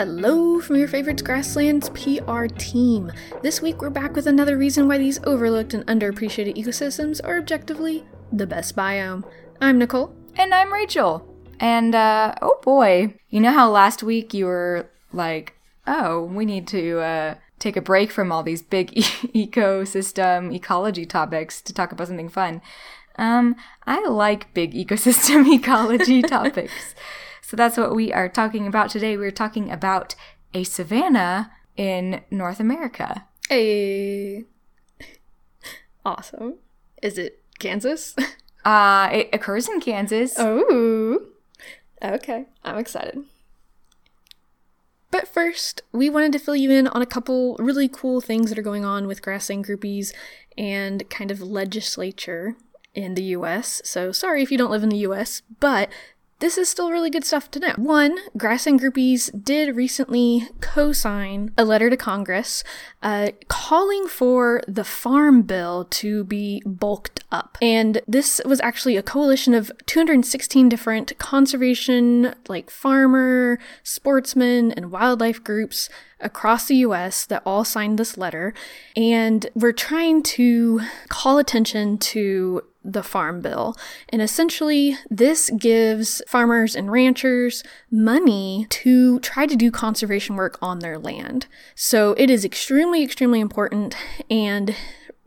Hello from your favorites Grasslands PR team. This week we're back with another reason why these overlooked and underappreciated ecosystems are objectively the best biome. I'm Nicole. And I'm Rachel. And, uh, oh boy. You know how last week you were like, oh, we need to, uh, take a break from all these big e- ecosystem ecology topics to talk about something fun. Um, I like big ecosystem ecology topics. So that's what we are talking about today. We're talking about a savanna in North America. Hey. Awesome. Is it Kansas? Uh, it occurs in Kansas. Oh. Okay. I'm excited. But first, we wanted to fill you in on a couple really cool things that are going on with grassland groupies and kind of legislature in the US. So sorry if you don't live in the US, but this is still really good stuff to know. One, Grassland Groupies did recently co sign a letter to Congress uh, calling for the Farm Bill to be bulked up. And this was actually a coalition of 216 different conservation, like farmer, sportsmen, and wildlife groups across the US that all signed this letter. And we're trying to call attention to the Farm Bill. And essentially, this gives farmers and ranchers money to try to do conservation work on their land. So it is extremely, extremely important and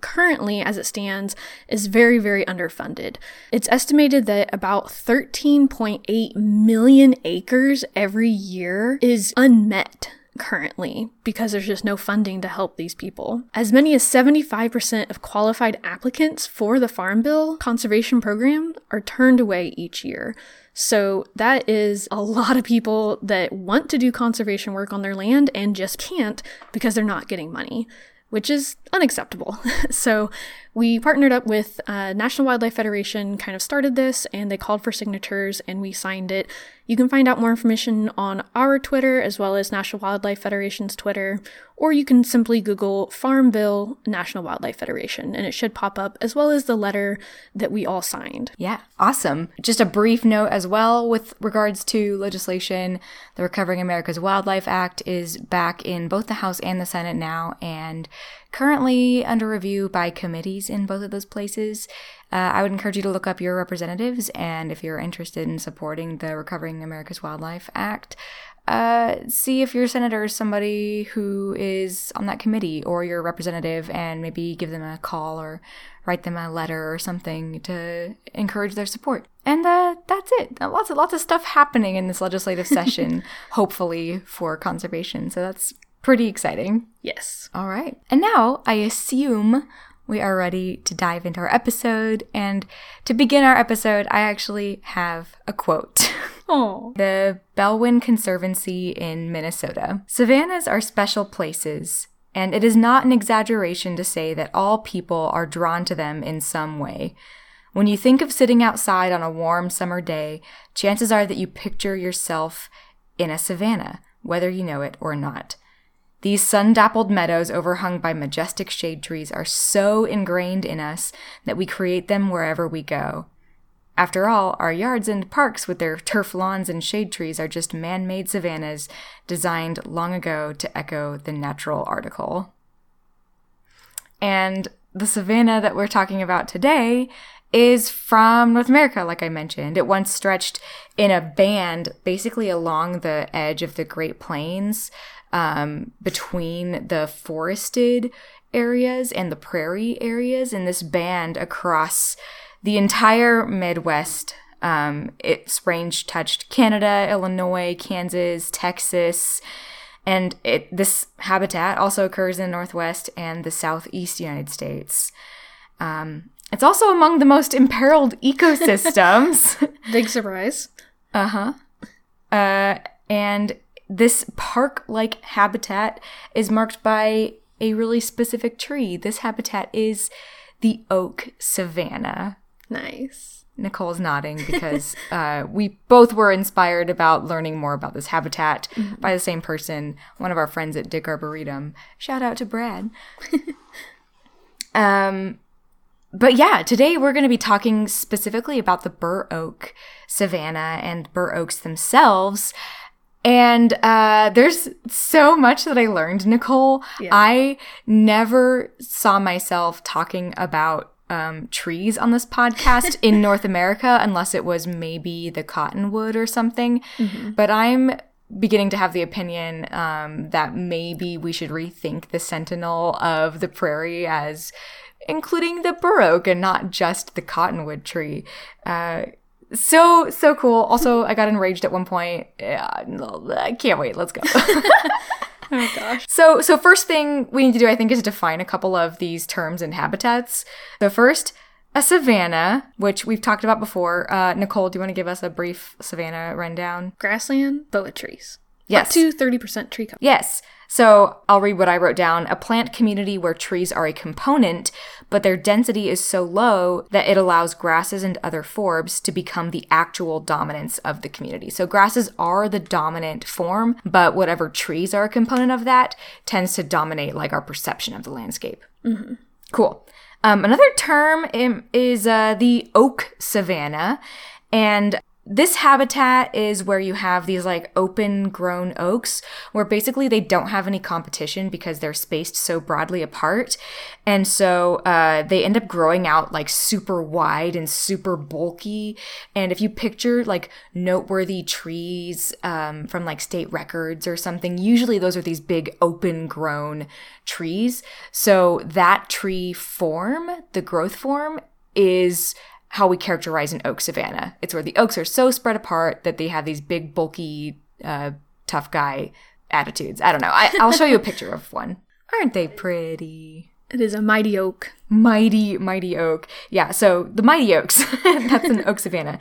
currently, as it stands, is very, very underfunded. It's estimated that about 13.8 million acres every year is unmet currently because there's just no funding to help these people. As many as 75% of qualified applicants for the Farm Bill conservation program are turned away each year. So that is a lot of people that want to do conservation work on their land and just can't because they're not getting money which is unacceptable. so we partnered up with uh, National Wildlife Federation, kind of started this, and they called for signatures, and we signed it. You can find out more information on our Twitter as well as National Wildlife Federation's Twitter, or you can simply Google Farm Bill National Wildlife Federation, and it should pop up as well as the letter that we all signed. Yeah, awesome. Just a brief note as well with regards to legislation the Recovering America's Wildlife Act is back in both the House and the Senate now, and currently under review by committees in both of those places. Uh, I would encourage you to look up your representatives, and if you're interested in supporting the Recovering America's Wildlife Act, uh, see if your senator is somebody who is on that committee or your representative, and maybe give them a call or write them a letter or something to encourage their support. And uh, that's it. Lots of lots of stuff happening in this legislative session, hopefully for conservation. So that's pretty exciting. Yes. All right. And now I assume we are ready to dive into our episode. And to begin our episode, I actually have a quote. Oh. the Belwin Conservancy in Minnesota. Savannas are special places, and it is not an exaggeration to say that all people are drawn to them in some way. When you think of sitting outside on a warm summer day, chances are that you picture yourself in a savanna, whether you know it or not. These sun dappled meadows overhung by majestic shade trees are so ingrained in us that we create them wherever we go. After all, our yards and parks with their turf lawns and shade trees are just man made savannas designed long ago to echo the natural article. And the savanna that we're talking about today is from North America, like I mentioned. It once stretched in a band basically along the edge of the Great Plains um, between the forested areas and the prairie areas in this band across the entire Midwest. Um, its range touched Canada, Illinois, Kansas, Texas, and it this habitat also occurs in the Northwest and the Southeast United States. Um, it's also among the most imperiled ecosystems. Big surprise. uh-huh. Uh, and this park like habitat is marked by a really specific tree. This habitat is the oak savanna. Nice. Nicole's nodding because uh, we both were inspired about learning more about this habitat mm-hmm. by the same person, one of our friends at Dyck Arboretum. Shout out to Brad. um, but yeah, today we're going to be talking specifically about the bur oak savanna and bur oaks themselves And uh, there's so much that I learned, Nicole. Yeah. I never saw myself talking about um, trees on this podcast in North America unless it was maybe the cottonwood or something. But I'm beginning to have the opinion um, that maybe we should rethink the sentinel of the prairie as including the bur oak and not just the cottonwood tree. Uh, so so cool. Also, I got enraged at one point. Yeah, I can't wait. Let's go. Oh gosh. So, so first thing we need to do, I think, is define a couple of these terms and habitats. So first, a savanna, which we've talked about before. Uh, Nicole, do you want to give us a brief savanna rundown? Grassland, boa trees. Yes. Up to 30% tree cover. Yes. So I'll read what I wrote down. A plant community where trees are a component, but their density is so low that it allows grasses and other forbs to become the actual dominance of the community. So grasses are the dominant form, but whatever trees are a component of that tends to dominate like our perception of the landscape. Cool. Um, another term is uh, the oak savanna. And this habitat is where you have these like open grown oaks where basically they don't have any competition because they're spaced so broadly apart. And so uh, they end up growing out like super wide and super bulky. And if you picture like noteworthy trees um, from like state records or something, usually those are these big open grown trees. So that tree form, the growth form, is how we characterize an oak savanna. It's where the oaks are so spread apart that they have these big, bulky, uh, tough guy attitudes. I don't know. I, I'll show you a picture of one. Aren't they pretty? It is a mighty oak. Mighty, mighty oak. Yeah, so the mighty oaks. That's an oak savanna.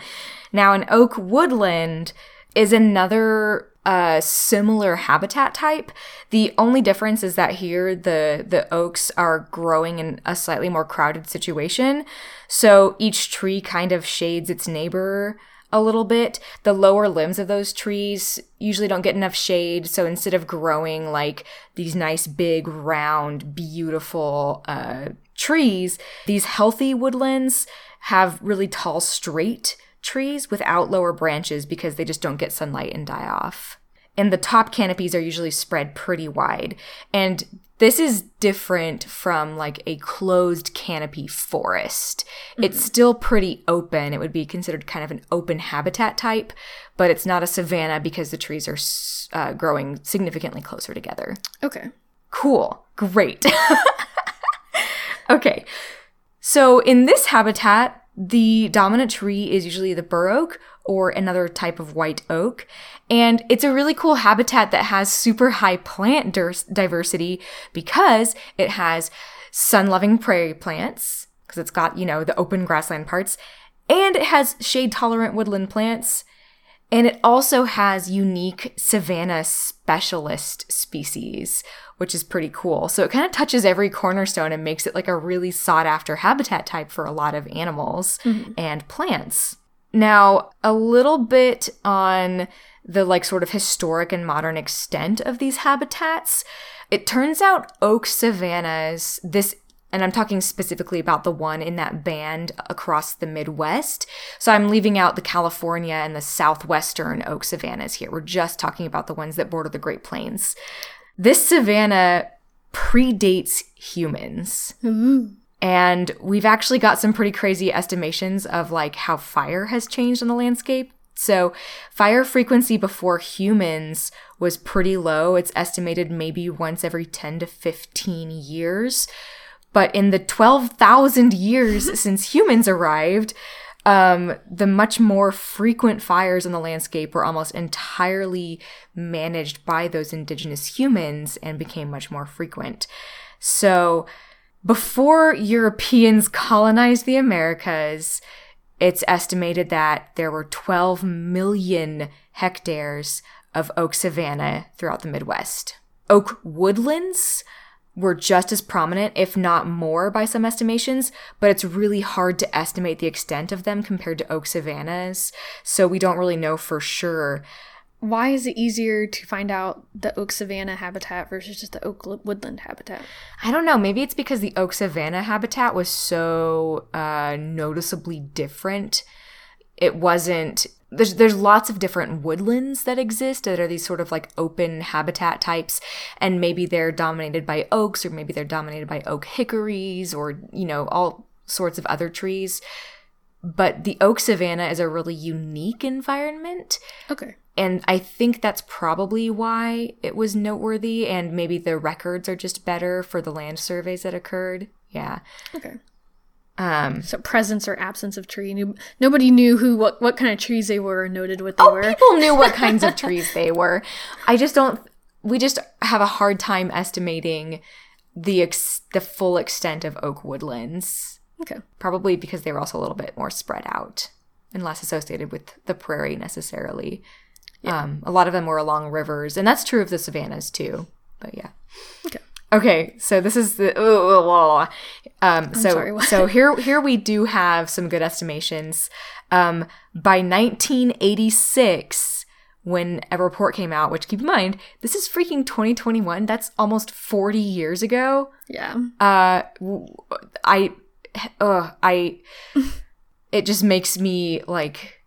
Now, an oak woodland is another uh, similar habitat type. The only difference is that here the the oaks are growing in a slightly more crowded situation. So each tree kind of shades its neighbor a little bit. The lower limbs of those trees usually don't get enough shade, so instead of growing like these nice big round beautiful uh, trees, these healthy woodlands have really tall straight trees without lower branches because they just don't get sunlight and die off. And the top canopies are usually spread pretty wide. And this is different from like a closed canopy forest. It's still pretty open. It would be considered kind of an open habitat type, but it's not a savanna because the trees are uh, growing significantly closer together. Okay. Cool. Great. okay. So in this habitat, the dominant tree is usually the bur oak or another type of white oak. And it's a really cool habitat that has super high plant diversity because it has sun loving prairie plants, because it's got, you know, the open grassland parts, and it has shade tolerant woodland plants. And it also has unique savanna specialist species, which is pretty cool. So it kind of touches every cornerstone and makes it like a really sought after habitat type for a lot of animals mm-hmm. and plants. Now, a little bit on the like sort of historic and modern extent of these habitats. It turns out oak savannas, this and I'm talking specifically about the one in that band across the Midwest. So I'm leaving out the California and the southwestern oak savannas here. We're just talking about the ones that border the Great Plains. This savanna predates humans. And we've actually got some pretty crazy estimations of like how fire has changed on the landscape. So, fire frequency before humans was pretty low. It's estimated maybe once every 10 to 15 years. But in the 12,000 years since humans arrived, um, the much more frequent fires in the landscape were almost entirely managed by those indigenous humans and became much more frequent. So, before Europeans colonized the Americas, it's estimated that there were 12 million hectares of oak savanna throughout the Midwest. Oak woodlands were just as prominent, if not more, by some estimations, but it's really hard to estimate the extent of them compared to oak savannas, so we don't really know for sure. Why is it easier to find out the oak savanna habitat versus just the oak woodland habitat? I don't know. Maybe it's because the oak savanna habitat was so uh, noticeably different it wasn't there's there's lots of different woodlands that exist that are these sort of like open habitat types and maybe they're dominated by oaks or maybe they're dominated by oak hickories or you know all sorts of other trees but the oak savanna is a really unique environment Okay. and I think that's probably why it was noteworthy and maybe the records are just better for the land surveys that occurred. Yeah. Okay. Um So presence or absence of tree. No- Nobody knew who what what kind of trees they were or noted what they oh, were. people knew what kinds of trees they were. I just don't we just have a hard time estimating the ex- the full extent of oak woodlands. Okay. Probably because they were also a little bit more spread out and less associated with the prairie necessarily. Um, a lot of them were along rivers, and that's true of the savannas too. But yeah. Okay. Okay, so this is the uh, um, so sorry, so here here we do have some good estimations. Um, by 1986, when a report came out, which keep in mind this is freaking 2021. That's almost 40 years ago. Yeah. Uh, I, uh, I, it just makes me like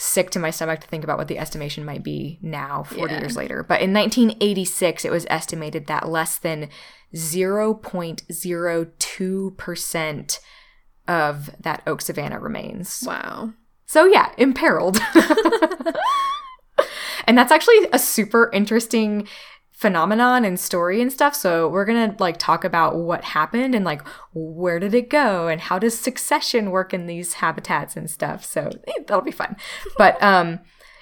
sick to my stomach to think about what the estimation might be now, 40 Yeah. years later. But in 1986, it was estimated that less than 0.02% of that oak savanna remains. Wow. So yeah, imperiled. and that's actually a super interesting phenomenon and story and stuff. So we're going to like talk about what happened and like where did it go and how does succession work in these habitats and stuff. So eh, that'll be fun. But um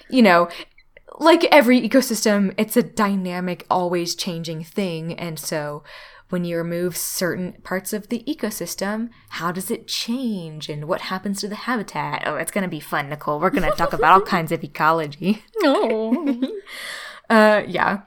you know, like every ecosystem, it's a dynamic, always changing thing. And so when you remove certain parts of the ecosystem, how does it change and what happens to the habitat? Oh, it's going to be fun, Nicole. We're going to talk about all kinds of ecology. Oh. Uh, yeah.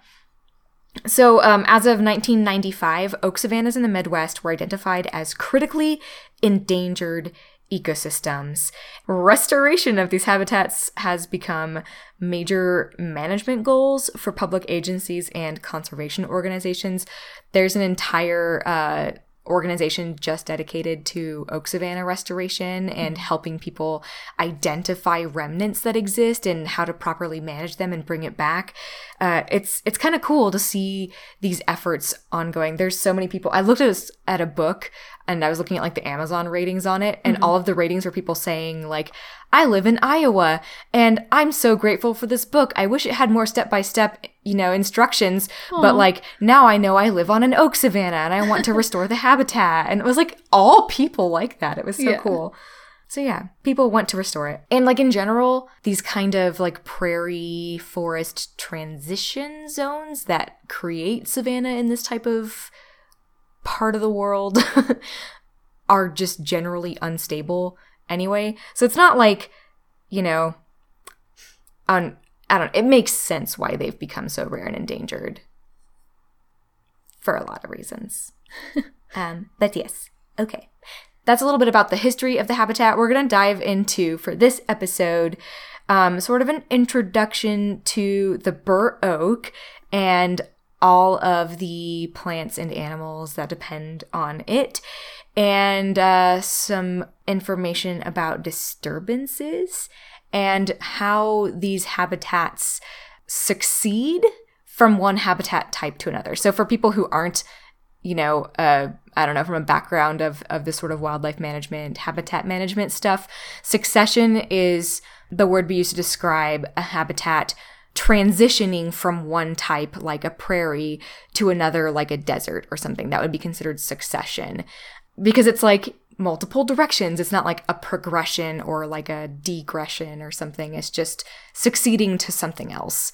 So, um, as of 1995, oak savannas in the Midwest were identified as critically endangered ecosystems. Restoration of these habitats has become major management goals for public agencies and conservation organizations. There's an entire uh, organization just dedicated to oak savanna restoration and helping people identify remnants that exist and how to properly manage them and bring it back. Uh, it's it's kind of cool to see these efforts ongoing. There's so many people. I looked at a, at a book and I was looking at like the Amazon ratings on it, and mm-hmm. all of the ratings were people saying like, "I live in Iowa and I'm so grateful for this book. I wish it had more step by step." You know, instructions, but like now I know I live on an oak savanna and I want to restore the habitat. And it was like all people like that. It was so Yeah. cool. So yeah, people want to restore it. And like in general, these kind of like prairie forest transition zones that create savanna in this type of part of the world are just generally unstable anyway. So it's not like, you know, on I don't it makes sense why they've become so rare and endangered for a lot of reasons. um, but yes, okay. That's a little bit about the history of the habitat. We're going to dive into, for this episode, um, sort of an introduction to the bur oak and all of the plants and animals that depend on it, and uh, some information about disturbances and how these habitats succeed from one habitat type to another. So for people who aren't, you know, uh, I don't know, from a background of of this sort of wildlife management, habitat management stuff, succession is the word we use to describe a habitat transitioning from one type like a prairie to another like a desert or something that would be considered succession because it's like multiple directions. It's not like a progression or like a degression or something. It's just succeeding to something else.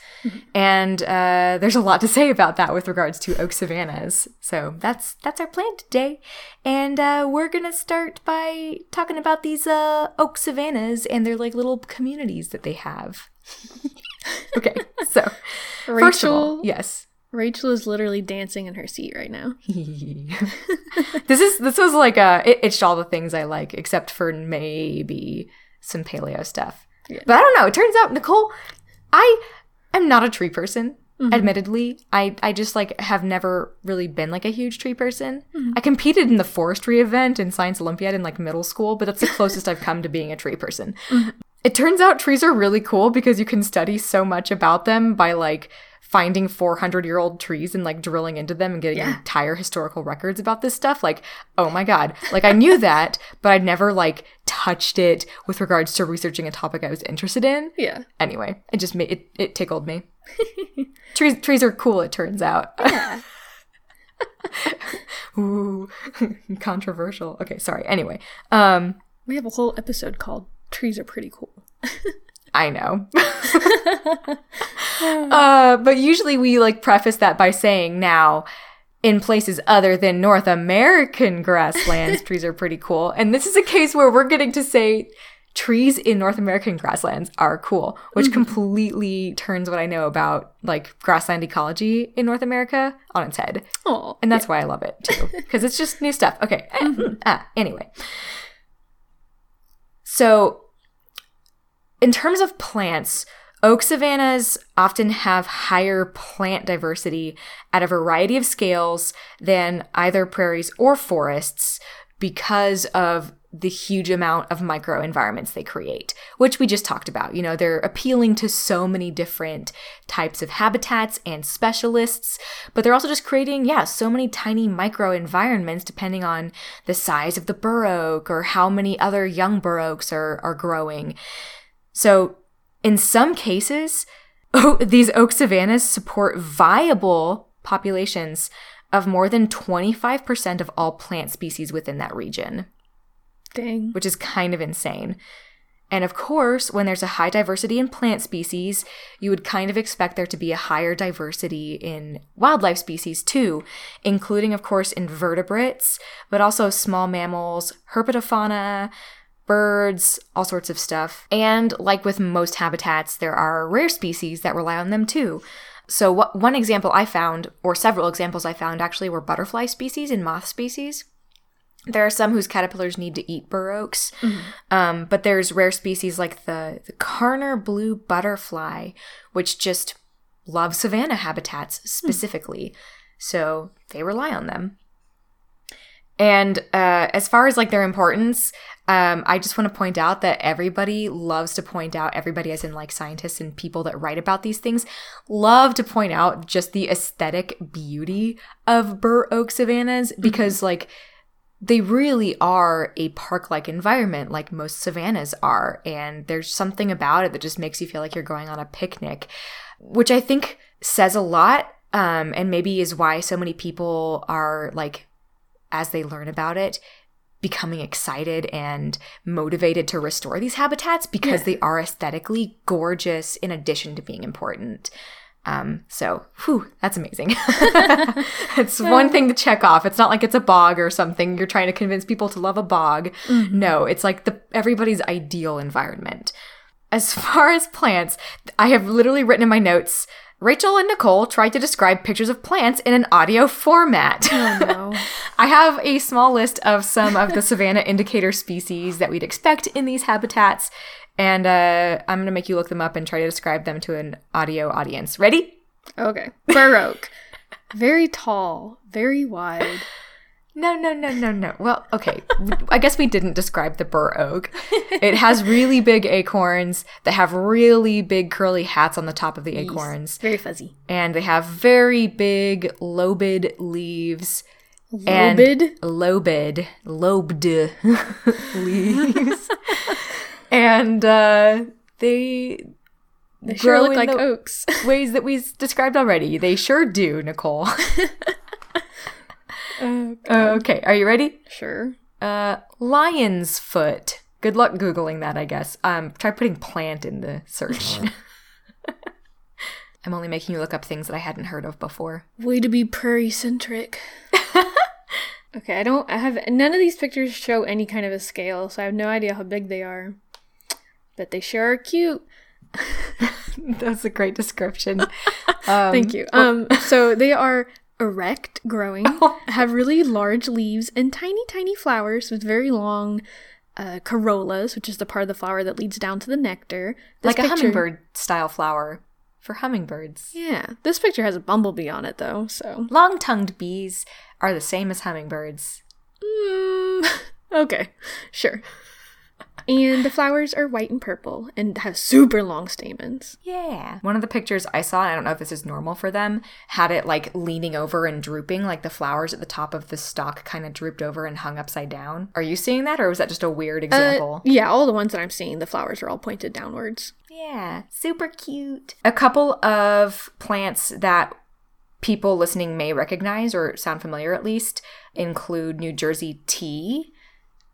And uh, there's a lot to say about that with regards to oak savannas. So that's that's our plan today, and uh, we're gonna start by talking about these uh, oak savannas and their like little communities that they have. okay, so first of all, Rachel- yes. Rachel is literally dancing in her seat right now. this is this was like a it, it's all the things I like, except for maybe some paleo stuff. Yeah. But I don't know. It turns out, Nicole, I am not a tree person. Mm-hmm. Admittedly, I I just like have never really been like a huge tree person. Mm-hmm. I competed in the forestry event in Science Olympiad in like middle school, but that's the closest I've come to being a tree person. Mm-hmm. It turns out trees are really cool because you can study so much about them by like finding 400 year old trees and like drilling into them and getting Yeah. entire historical records about this stuff. Like, oh my God. Like, I knew that, but I'd never like touched it with regards to researching a topic I was interested in. Yeah. Anyway, it just made it, it tickled me. trees, trees are cool, it turns out. Yeah. Ooh, controversial. Okay, sorry. Anyway, um, we have a whole episode called Trees Are Pretty Cool. I know. uh, but usually we like preface that by saying now in places other than North American grasslands, trees are pretty cool. And this is a case where we're getting to say trees in North American grasslands are cool, which completely turns what I know about like grassland ecology in North America on its head. Oh, And that's why I love it too, because it's just new stuff. Okay. Ah, anyway. So, in terms of plants, oak savannas often have higher plant diversity at a variety of scales than either prairies or forests because of the huge amount of microenvironments they create, which we just talked about. You know, they're appealing to so many different types of habitats and specialists, but they're also just creating, yeah, so many tiny microenvironments depending on the size of the bur oak or how many other young bur oaks are, are growing. So, in some cases, oh, these oak savannas support viable populations of more than 25% of all plant species within that region which is kind of insane. And of course, when there's a high diversity in plant species, you would kind of expect there to be a higher diversity in wildlife species too, including, of course, invertebrates, but also small mammals, herpetofauna, birds, all sorts of stuff. And like with most habitats, there are rare species that rely on them too. So, what, one example I found, or several examples I found actually, were butterfly species and moth species. There are some whose caterpillars need to eat bur oaks, um, but there's rare species like the, the Karner blue butterfly, which just love savanna habitats specifically. So they rely on them. And uh, as far as like their importance, um, I just want to point out that everybody loves to point out, everybody as in like scientists and people that write about these things, love to point out just the aesthetic beauty of bur oak savannas because like they really are a park like environment like most savannas are. And there's something about it that just makes you feel like you're going on a picnic, which I think says a lot. Um, and maybe is why so many people are like, as they learn about it, becoming excited and motivated to restore these habitats because Yeah. they are aesthetically gorgeous in addition to being important. Um, so, whew, that's amazing. it's one thing to check off. It's not like it's a bog or something. You're trying to convince people to love a bog. No, it's like the everybody's ideal environment. As far as plants, I have literally written in my notes. Rachel and Nicole tried to describe pictures of plants in an audio format. Oh no. I have a small list of some of the savanna indicator species that we'd expect in these habitats, and uh, I'm going to make you look them up and try to describe them to an audio audience. Ready? Okay. Bur oak. Very tall, very wide. No, no, no, no, no. Well, okay. I guess we didn't describe the bur oak. It has really big acorns that have really big curly hats on the top of the acorns, Very fuzzy. and they have very big lobed leaves. and- Lobed. lobed, lobed leaves, and uh, they They sure grow look in like the oaks. ways that we described already. They sure do, Nicole. Uh, okay, are you ready? sure. Uh, lion's foot. Good luck googling that, I guess. Um, try putting plant in the search. I'm only making you look up things that I hadn't heard of before. Way to be prairie centric. okay, I don't. I have none of these pictures show any kind of a scale, so I have no idea how big they are. But they sure are cute. That's a great description. Thank you. Um, so they are erect, growing, have really large leaves and tiny, tiny flowers with very long uh, corollas, which is the part of the flower that leads down to the nectar. This like a picture- hummingbird style flower for hummingbirds. Yeah, this picture has a bumblebee on it though, so. Long tongued bees are the same as hummingbirds. Mm, okay, sure. And the flowers are white and purple and have super long stamens. Yeah. One of the pictures I saw, and I don't know if this is normal for them, had it like leaning over and drooping, like the flowers at the top of the stalk kind of drooped over and hung upside down. Are you seeing that, or was that just a weird example? Uh, yeah, all the ones that I'm seeing, the flowers are all pointed downwards. Yeah, super cute. A couple of plants that people listening may recognize or sound familiar at least include New Jersey tea,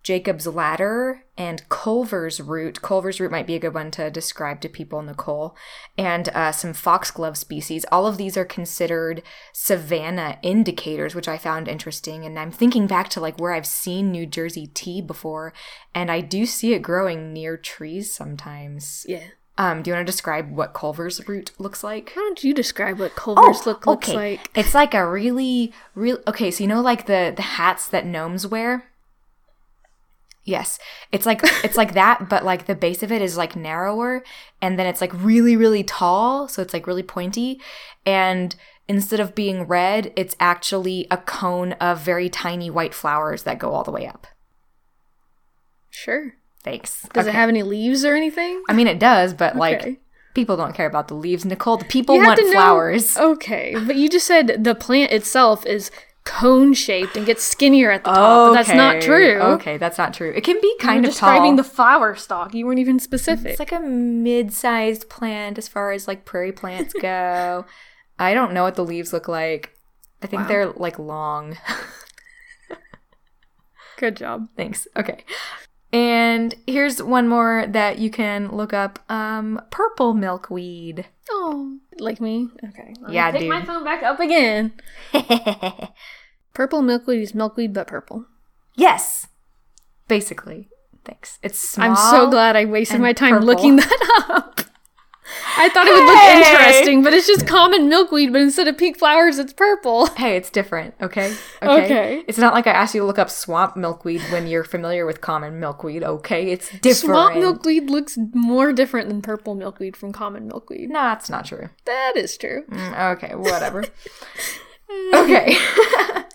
Jacob's ladder, and Culver's root. Culver's root might be a good one to describe to people, Nicole. And uh, some foxglove species. All of these are considered savanna indicators, which I found interesting. And I'm thinking back to like where I've seen New Jersey tea before, and I do see it growing near trees sometimes. Yeah. Um, do you want to describe what Culver's root looks like? How don't you describe what Culver's look looks Oh, okay. like? It's like a really, real. Okay, so you know, like the the hats that gnomes wear. Yes, it's like it's like that, but like the base of it is like narrower, and then it's like really, really tall, so it's like really pointy, and instead of being red, it's actually a cone of very tiny white flowers that go all the way up. Sure. Thanks. Does it have any leaves or anything? I mean, it does, but like people don't care about the leaves. Nicole, the people want flowers. Okay, but you just said the plant itself is cone shaped and gets skinnier at the top. But that's not true. Okay, that's not true. It can be kind You're of describing tall. the flower stalk. You weren't even specific. it's like a mid-sized plant as far as like prairie plants go. I don't know what the leaves look like. I think Wow. they're like long. Good job. Thanks. Okay. And here's one more that you can look up. Um, purple milkweed. Oh, like me? Okay. Me Yeah, take dude. my phone back up again. Purple milkweed is milkweed but purple. yes. Basically. Thanks. It's small. I'm so glad I wasted my time purple. looking that up. I thought it would look Hey! interesting, but it's just common milkweed, but instead of pink flowers, it's purple. Hey, it's different, okay? Okay. It's not like I asked you to look up swamp milkweed when you're familiar with common milkweed, okay? It's different. Swamp milkweed looks more different than purple milkweed from common milkweed. No, that's not true. That is true. Mm, okay, whatever. okay.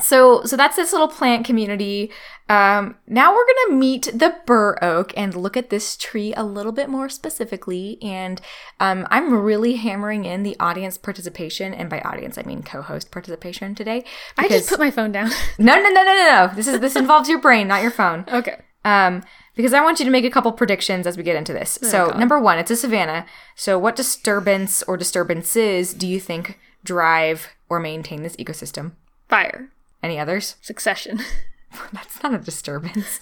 so so that's this little plant community. Um, now we're gonna meet the bur oak and look at this tree a little bit more specifically. And um, I'm really hammering in the audience participation, and by audience I mean co-host participation today. I just put my phone down. no no no no no no. This is this involves your brain, not your phone. okay. Um, because I want you to make a couple predictions as we get into this. so, Oh, God. number one, it's a savanna. So, what disturbance or disturbances do you think drive or maintain this ecosystem? Fire. Any others? Succession. That's not a disturbance.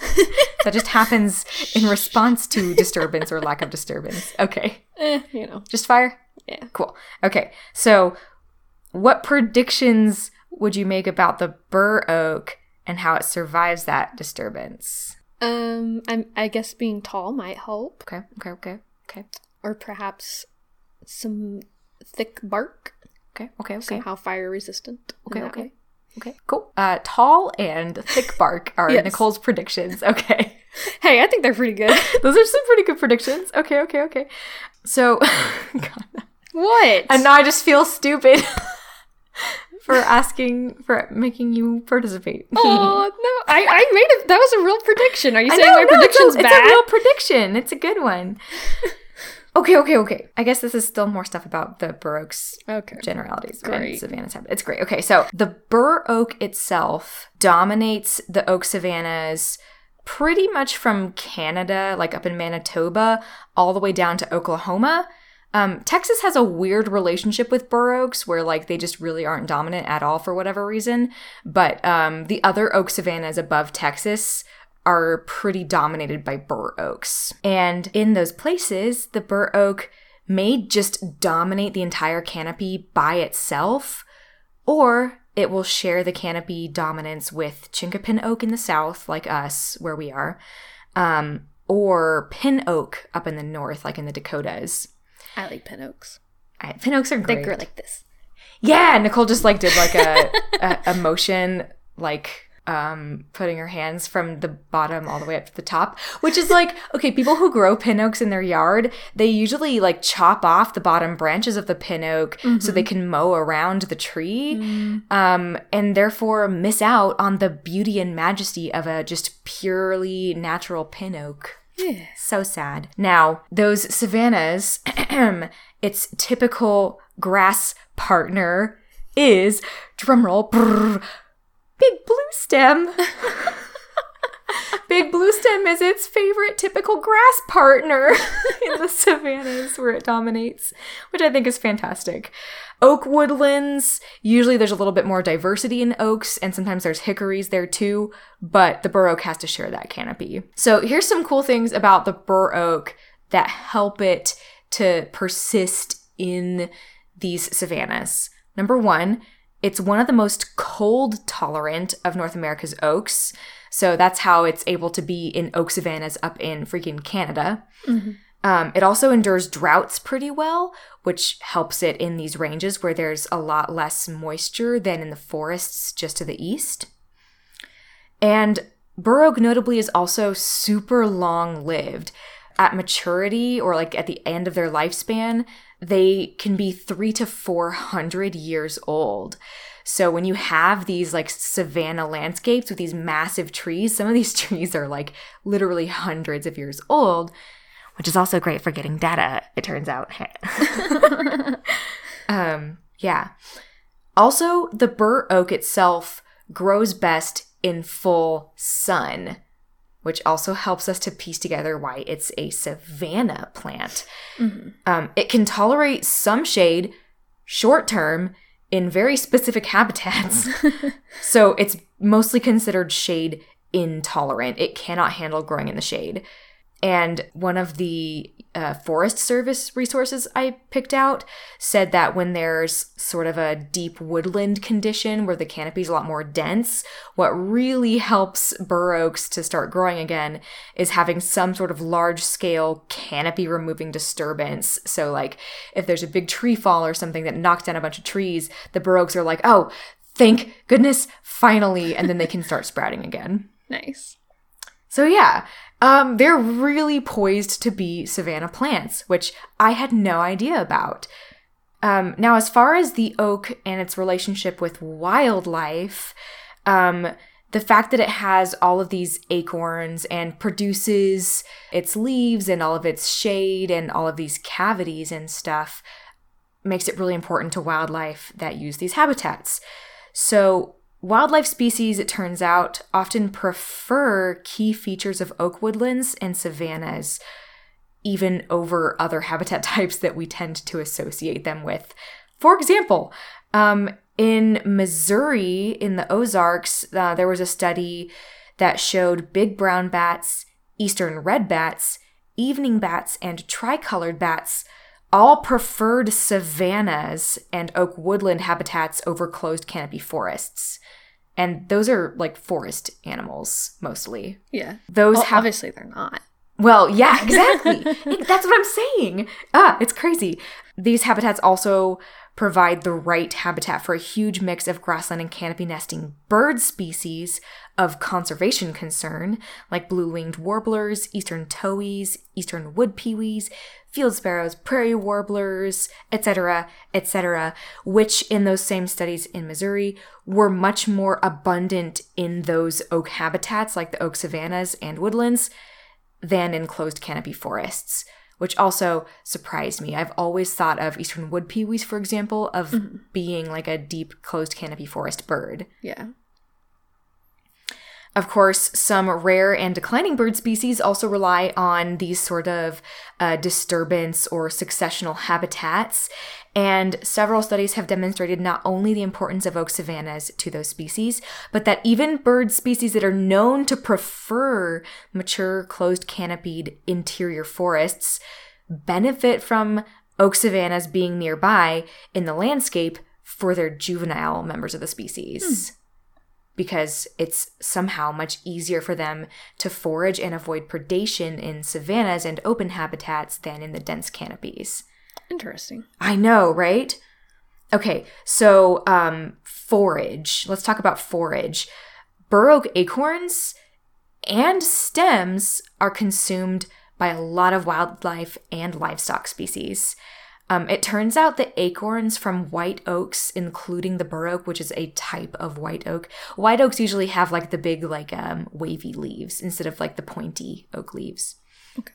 that just happens in response to disturbance or lack of disturbance. Okay. eh, you know. Just fire? Yeah. Cool. Okay. So, what predictions would you make about the bur oak and how it survives that disturbance? Um, I'm, I guess being tall might help, Okay. Okay. Okay. Okay. or perhaps some thick bark, Okay. Okay. Okay. somehow fire resistant. Okay, okay. way. Okay, cool. Uh, tall and thick bark are Yes. Nicole's predictions. Okay. Hey, I think they're pretty good. Those are some pretty good predictions. Okay, okay, okay. So, God. what? and now I just feel stupid for asking, for making you participate. Oh no! I, I made it. That was a real prediction. Are you saying know, my no, it's, prediction's a, it's a real prediction. It's a good one. Okay, okay, okay. I guess this is still more stuff about the Bur Oaks okay. generalities Great. and savannas. It's great. Okay, so the bur oak itself dominates the oak savannas pretty much from Canada, like up in Manitoba, all the way down to Oklahoma. Um, Texas has a weird relationship with bur oaks where like they just really aren't dominant at all for whatever reason. But um, the other oak savannas above Texas are pretty dominated by bur oaks. And in those places, the bur oak may just dominate the entire canopy by itself, or it will share the canopy dominance with chinkapin oak in the south, like us, where we are, um, or pin oak up in the north, like in the Dakotas. I like pin oaks. I, pin oaks are They grow like this. Yeah, Nicole just like did like a, a, a motion like um, putting her hands from the bottom all the way up to the top, which is like, okay, people who grow pin oaks in their yard, they usually like chop off the bottom branches of the pin oak so they can mow around the tree, um, and therefore miss out on the beauty and majesty of a just purely natural pin oak. Yeah. So sad. Now, those savannas, its typical grass partner is, drumroll, brrr, big blue stem. big blue stem is its favorite typical grass partner in the savannas where it dominates, which I think is fantastic. Oak woodlands, usually there's a little bit more diversity in oaks, and sometimes there's hickories there too, but the bur oak has to share that canopy. So here's some cool things about the bur oak that help it to persist in these savannas. Number one, it's one of the most cold tolerant of North America's oaks. So that's how it's able to be in oak savannas up in freaking Canada. Um, it also endures droughts pretty well, which helps it in these ranges where there's a lot less moisture than in the forests just to the east. And bur oak notably is also super long lived. At maturity or like at the end of their lifespan, they can be three to four hundred years old. So when you have these like savanna landscapes with these massive trees, some of these trees are like literally hundreds of years old, which is also great for getting data, it turns out. um, yeah. Also, the bur oak itself grows best in full sun, which also helps us to piece together why it's a savanna plant. Um, it can tolerate some shade short term in very specific habitats. so it's mostly considered shade intolerant. It cannot handle growing in the shade. And one of the uh, Forest Service resources I picked out said that when there's sort of a deep woodland condition where the canopy is a lot more dense, what really helps bur oaks to start growing again is having some sort of large scale canopy removing disturbance. So, like, if there's a big tree fall or something that knocks down a bunch of trees, the bur oaks are like, oh, thank goodness, finally, and then they can start sprouting again. Nice. So yeah, um, they're really poised to be savanna plants, which I had no idea about. Um, now, as far as the oak and its relationship with wildlife, um, the fact that it has all of these acorns and produces its leaves and all of its shade and all of these cavities and stuff makes it really important to wildlife that use these habitats. So, wildlife species, it turns out, often prefer key features of oak woodlands and savannas even over other habitat types that we tend to associate them with. For example, um, in Missouri, in the Ozarks, uh, there was a study that showed big brown bats, eastern red bats, evening bats, and tricolored bats all preferred savannas and oak woodland habitats over closed canopy forests. And those are like forest animals mostly. Yeah. Those Well, have obviously they're not. well, yeah, exactly. That's what I'm saying. Ah, it's crazy. These habitats also provide the right habitat for a huge mix of grassland and canopy nesting bird species of conservation concern, like blue winged warblers, eastern towhees, eastern wood pewees, field sparrows, prairie warblers, etc., etc., which in those same studies in Missouri were much more abundant in those oak habitats, like the oak savannas and woodlands, than in closed canopy forests, which also surprised me. I've always thought of eastern wood pewees, for example, of mm-hmm. being like a deep closed canopy forest bird. Yeah. Of course, some rare and declining bird species also rely on these sort of uh, disturbance or successional habitats. And several studies have demonstrated not only the importance of oak savannas to those species, but that even bird species that are known to prefer mature, closed canopied interior forests benefit from oak savannas being nearby in the landscape for their juvenile members of the species because it's somehow much easier for them to forage and avoid predation in savannas and open habitats than in the dense canopies. Interesting. I know, right? Okay, so um, forage. Let's talk about forage. bur oak acorns and stems are consumed by a lot of wildlife and livestock species. Um, it turns out that acorns from white oaks, including the bur oak, which is a type of white oak, white oaks usually have like the big, like um, wavy leaves instead of like the pointy oak leaves. Okay.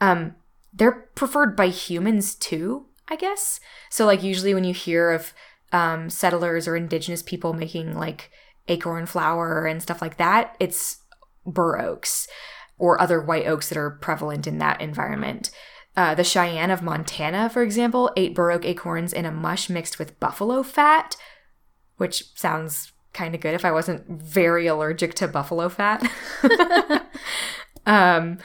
Um, they're preferred by humans too, I guess. So like usually when you hear of um, settlers or indigenous people making like acorn flour and stuff like that, it's bur oaks or other white oaks that are prevalent in that environment. Uh, the Cheyenne of Montana, for example, ate bur oak acorns in a mush mixed with buffalo fat, which sounds kind of good if I wasn't very allergic to buffalo fat. um,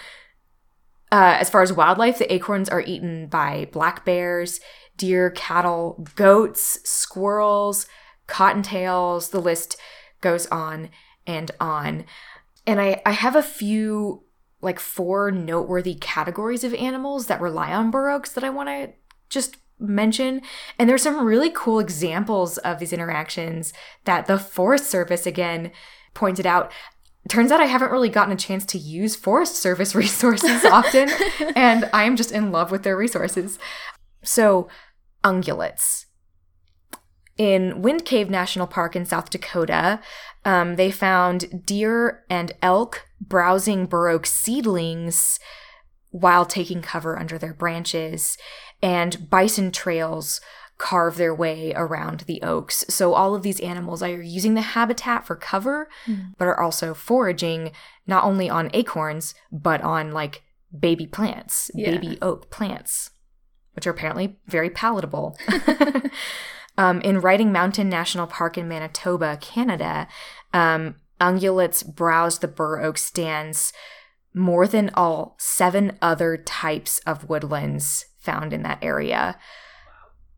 uh, as far as wildlife, the acorns are eaten by black bears, deer, cattle, goats, squirrels, cottontails. The list goes on and on. And I, I have a few, like four noteworthy categories of animals that rely on bur oaks that I want to just mention. And there's some really cool examples of these interactions that the Forest Service, again, pointed out. Turns out I haven't really gotten a chance to use Forest Service resources often, and I am just in love with their resources. So, ungulates. In Wind Cave National Park in South Dakota, um, they found deer and elk browsing oak seedlings while taking cover under their branches, and bison trails carve their way around the oaks. So all of these animals are using the habitat for cover, Mm. but are also foraging not only on acorns, but on like baby plants, Yeah. baby oak plants, which are apparently very palatable. um, in Riding Mountain National Park in Manitoba, Canada, um, ungulates browse the bur oak stands more than all seven other types of woodlands found in that area.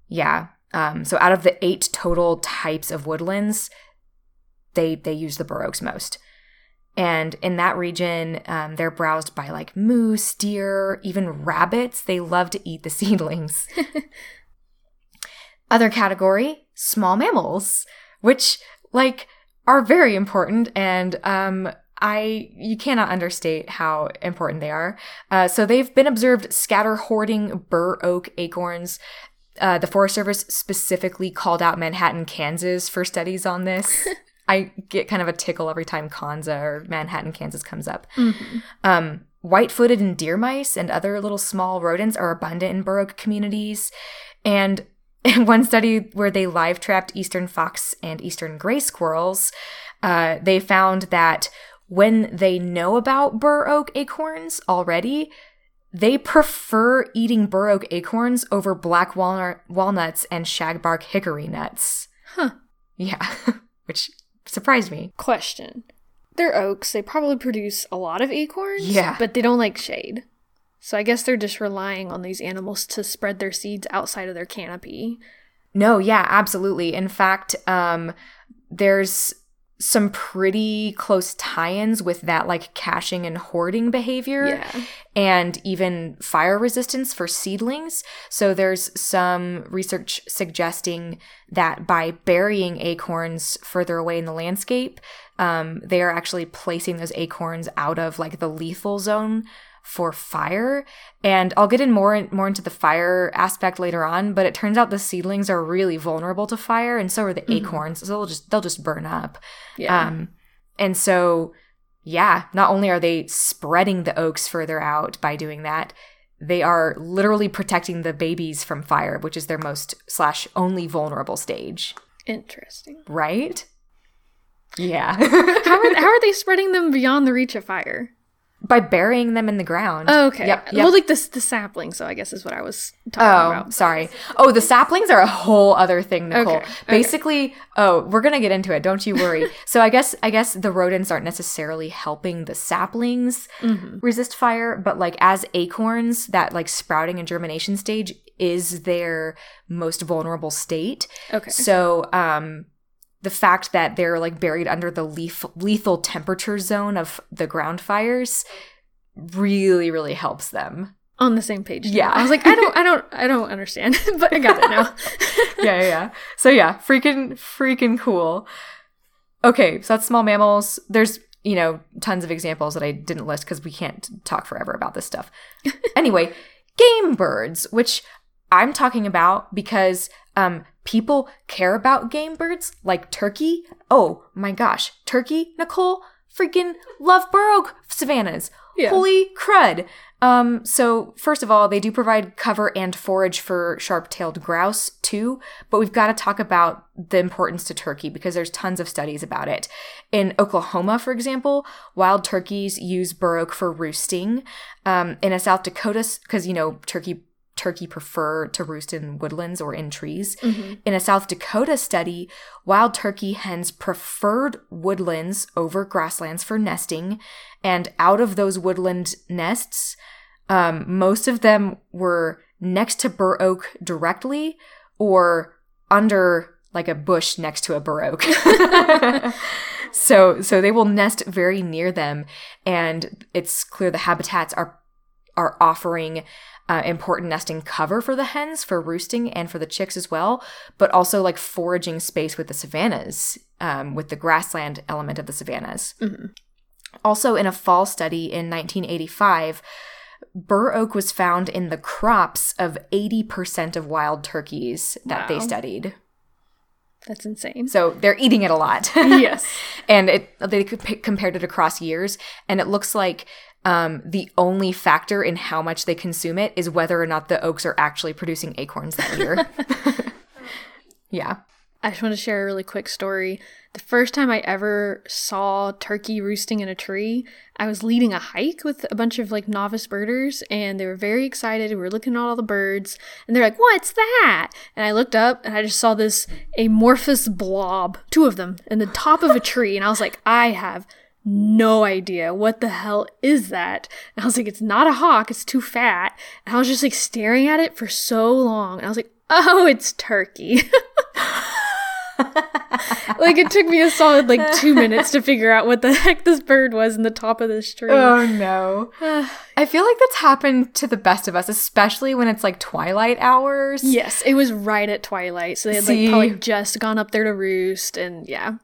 Yeah. Um, so out of the eight total types of woodlands, they they use the bur oaks most. And in that region, um, they're browsed by like moose, deer, even rabbits. They love to eat the seedlings. Other category, small mammals, which like are very important and um I you cannot understate how important they are. Uh, so they've been observed scatter hoarding bur oak acorns. Uh, the Forest Service specifically called out Manhattan, Kansas for studies on this. I get kind of a tickle every time Konza or Manhattan, Kansas comes up. Mhm. Um, white-footed and deer mice and other little small rodents are abundant in bur oak communities. And one study where they live trapped eastern fox and eastern gray squirrels, uh, they found that when they know about bur oak acorns already, they prefer eating bur oak acorns over black walnut, walnuts and shagbark hickory nuts. Huh. Yeah, which surprised me. Question. They're oaks. They probably produce a lot of acorns. Yeah. But they don't like shade. So I guess they're just relying on these animals to spread their seeds outside of their canopy. No, yeah, absolutely. In fact, um, there's some pretty close tie-ins with that like caching and hoarding behavior Yeah. and even fire resistance for seedlings. So there's some research suggesting that by burying acorns further away in the landscape, um, they are actually placing those acorns out of like the lethal zone for fire. And I'll get in more more into the fire aspect later on, but it turns out the seedlings are really vulnerable to fire, and so are the acorns. So they'll just they'll just burn up. Yeah. Um, and so, yeah, not only are they spreading the oaks further out by doing that, they are literally protecting the babies from fire, which is their most slash only vulnerable stage, Interesting. right? Yeah. How are, how are they spreading them beyond the reach of fire? By burying them in the ground. Oh, okay. Yep. yep. Well, like the the sapling. So I guess is what I was talking Oh, about. sorry. Oh, the saplings are a whole other thing, Nicole. Okay, okay. Basically, oh, we're gonna get into it. Don't you worry. so I guess I guess the rodents aren't necessarily helping the saplings Mhm. resist fire, but like as acorns, that like sprouting and germination stage is their most vulnerable state. Okay. So, um, the fact that they're like buried under the leaf- lethal temperature zone of the ground fires really, really helps them. On the same page. Yeah. I was like, I don't, I don't, I don't understand, but I got it now. yeah, yeah, yeah. So yeah, freaking, freaking cool. Okay, so that's small mammals. There's, you know, tons of examples that I didn't list because we can't talk forever about this stuff. anyway, game birds, which I'm talking about because um, people care about game birds like turkey. Oh my gosh, turkey, Nicole, freaking love bur oak savannas. Yeah. Holy crud. Um, so first of all, they do provide cover and forage for sharp-tailed grouse too, but we've got to talk about the importance to turkey because there's tons of studies about it. In Oklahoma, for example, wild turkeys use bur oak for roosting. Um, in a South Dakota, because you know turkey turkey prefer to roost in woodlands or in trees. In a South Dakota study, wild turkey hens preferred woodlands over grasslands for nesting, and out of those woodland nests, um, most of them were next to bur oak directly or under like a bush next to a bur oak. so so they will nest very near them and it's clear the habitats are are offering uh, important nesting cover for the hens for roosting and for the chicks as well, but also like foraging space with the savannas, um, with the grassland element of the savannas. Also, in a fall study in 1985, bur oak was found in the crops of 80% of wild turkeys that they studied. That's insane. So they're eating it a lot. yes. and it they compared it across years and it looks like um, the only factor in how much they consume it is whether or not the oaks are actually producing acorns that year yeah I just want to share a really quick story. The first time I ever saw turkey roosting in a tree, I was leading a hike with a bunch of like novice birders, and they were very excited. We were looking at all the birds, and they're like, "What's that?" And I looked up, and I just saw this amorphous blob, two of them, in the top of a tree, and I was like, "I have." No idea what the hell is that. And I was like, it's not a hawk, it's too fat. And I was just like staring at it for so long. And I was like, oh, it's turkey. like it took me a solid like two minutes to figure out what the heck this bird was in the top of this tree. oh no i feel like that's happened to the best of us especially when it's like twilight hours yes, it was right at twilight, so they had like See? probably just gone up there to roost, and yeah,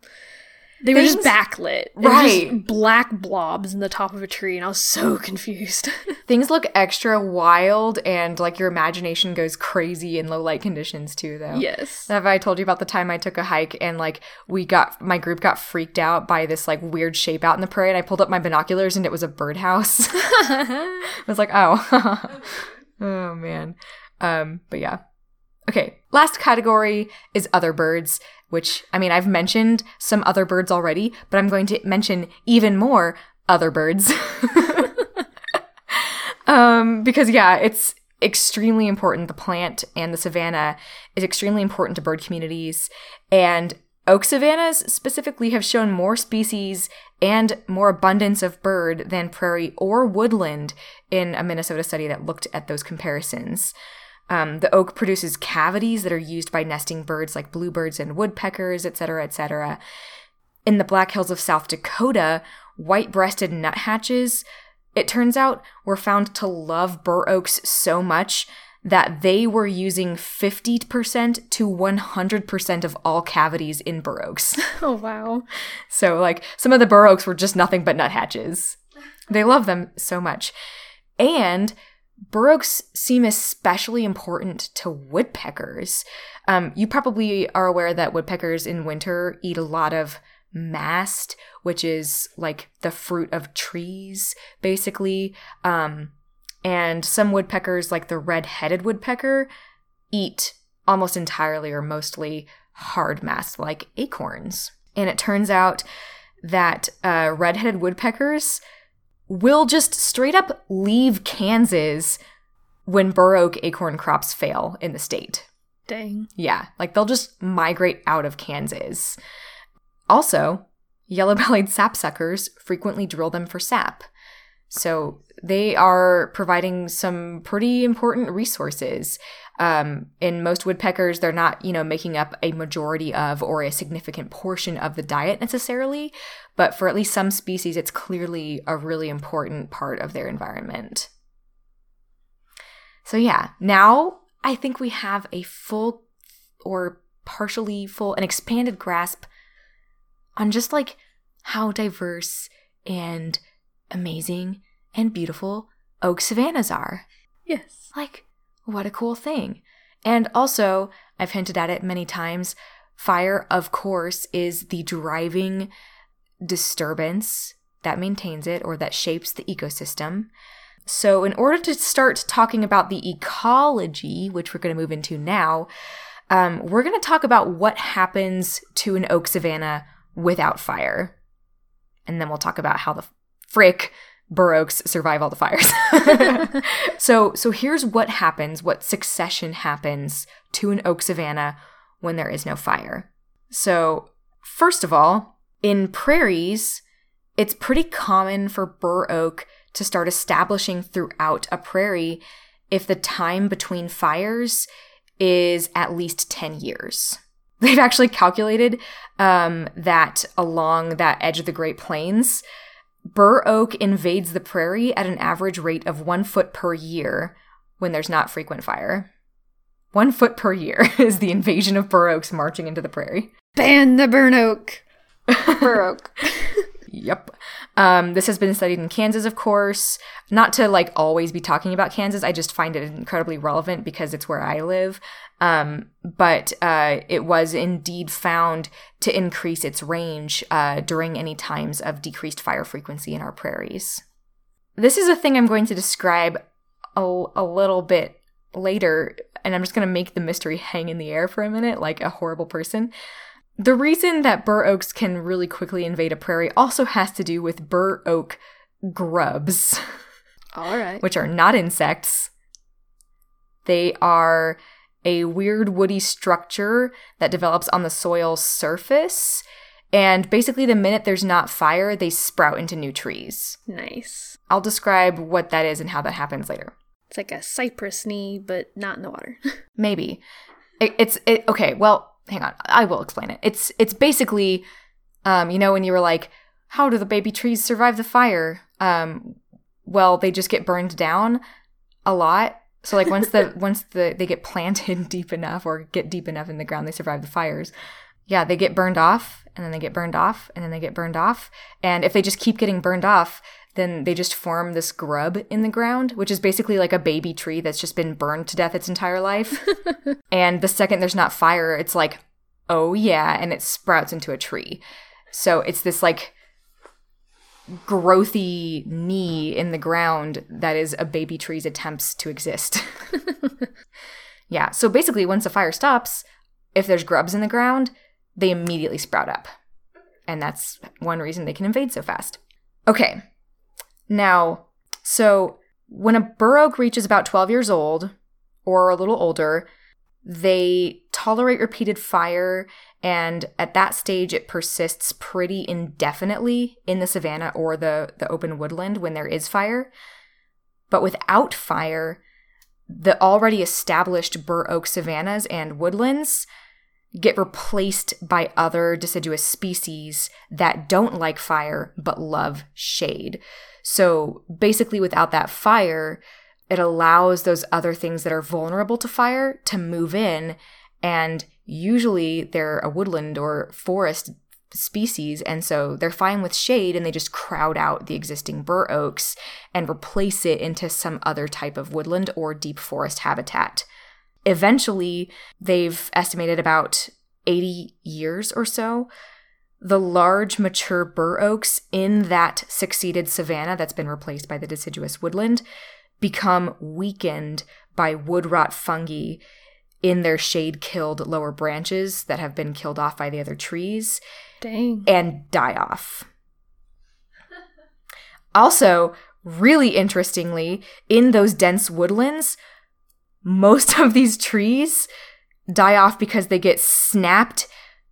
they were just backlit, Right. just black blobs in the top of a tree, and I was so confused. things look extra wild and like your imagination goes crazy in low light conditions too though yes, Have I told you about the time I took a hike and like we got my group got freaked out by this like weird shape out in the prairie and I pulled up my binoculars and it was a birdhouse. I was like, oh, oh man. Um, but yeah. Okay, last category is other birds, which I mean I've mentioned some other birds already, but I'm going to mention even more other birds. um, because yeah, it's extremely important. The plant and the savanna is extremely important to bird communities, and oak savannas specifically have shown more species and more abundance of bird than prairie or woodland in a Minnesota study that looked at those comparisons. Um, the oak produces cavities that are used by nesting birds like bluebirds and woodpeckers, et cetera, et cetera. In the Black Hills of South Dakota, white breasted nuthatches, it turns out, were found to love bur oaks so much that they were using 50% to 100% of all cavities in bur oaks. oh wow, So, like, some of the bur oaks were just nothing but nuthatches. They love them so much. And bur oaks seem especially important to woodpeckers. Um, you probably are aware that woodpeckers in winter eat a lot of mast, which is like the fruit of trees, basically. Um, and some woodpeckers, like the red headed woodpecker, eat almost entirely or mostly hard mast like acorns. And it turns out that uh, red headed woodpeckers will just straight up leave Kansas when bur oak acorn crops fail in the state. dang. Yeah, like they'll just migrate out of Kansas. Also, yellow bellied sapsuckers frequently drill them for sap. So they are providing some pretty important resources. Um, in most woodpeckers, they're not, you know, making up a majority of or a significant portion of the diet necessarily, but for at least some species, it's clearly a really important part of their environment. So yeah, now I think we have a full or partially full, an expanded grasp on just like how diverse and amazing and beautiful oak savannas are. Yes. Like, what a cool thing. And also, I've hinted at it many times fire, of course, is the driving disturbance that maintains it or that shapes the ecosystem. So, in order to start talking about the ecology, which we're going to move into now, um, we're going to talk about what happens to an oak savanna without fire. And then we'll talk about how the frick bur oaks survive all the fires. so, so here's what happens, what succession happens to an oak savanna when there is no fire. So, first of all, in prairies, it's pretty common for bur oak to start establishing throughout a prairie if the time between fires is at least 10 years. They've actually calculated um, that along that edge of the Great Plains, bur oak invades the prairie at an average rate of one foot per year when there's not frequent fire. One foot per year is the invasion of bur oaks marching into the prairie. Ban the burn oak. Bur oak. Yep. Um, this has been studied in Kansas, of course. Not to like always be talking about Kansas, I just find it incredibly relevant because it's where I live. Um, but uh, it was indeed found to increase its range uh, during any times of decreased fire frequency in our prairies. This is a thing I'm going to describe a, a little bit later, and I'm just going to make the mystery hang in the air for a minute like a horrible person. The reason that bur oaks can really quickly invade a prairie also has to do with bur oak grubs, All right. which are not insects. They are a weird woody structure that develops on the soil surface. And basically, the minute there's not fire, they sprout into new trees. Nice. I'll describe what that is and how that happens later. It's like a cypress knee, but not in the water. Maybe. It, it's it, okay. Well, hang on. I will explain it. It's it's basically, um, you know, when you were like, how do the baby trees survive the fire? Um, well, they just get burned down a lot. So like once the once the they get planted deep enough or get deep enough in the ground, they survive the fires. Yeah, they get burned off, and then they get burned off, and then they get burned off. And if they just keep getting burned off, then they just form this grub in the ground, which is basically like a baby tree that's just been burned to death its entire life. and the second there's not fire, it's like, oh yeah, and it sprouts into a tree. So it's this like growthy knee in the ground that is a baby tree's attempts to exist. yeah, so basically, once the fire stops, if there's grubs in the ground, they immediately sprout up. And that's one reason they can invade so fast. Okay, now, so when a bur oak reaches about 12 years old or a little older, they tolerate repeated fire, and at that stage, it persists pretty indefinitely in the savanna or the, the open woodland when there is fire. But without fire, the already established bur oak savannas and woodlands get replaced by other deciduous species that don't like fire but love shade. So basically, without that fire, it allows those other things that are vulnerable to fire to move in. And usually they're a woodland or forest species. And so they're fine with shade and they just crowd out the existing bur oaks and replace it into some other type of woodland or deep forest habitat. Eventually, they've estimated about 80 years or so the large mature bur oaks in that succeeded savanna that's been replaced by the deciduous woodland become weakened by wood rot fungi in their shade killed lower branches that have been killed off by the other trees Dang. and die off. Also, really interestingly, in those dense woodlands, most of these trees die off because they get snapped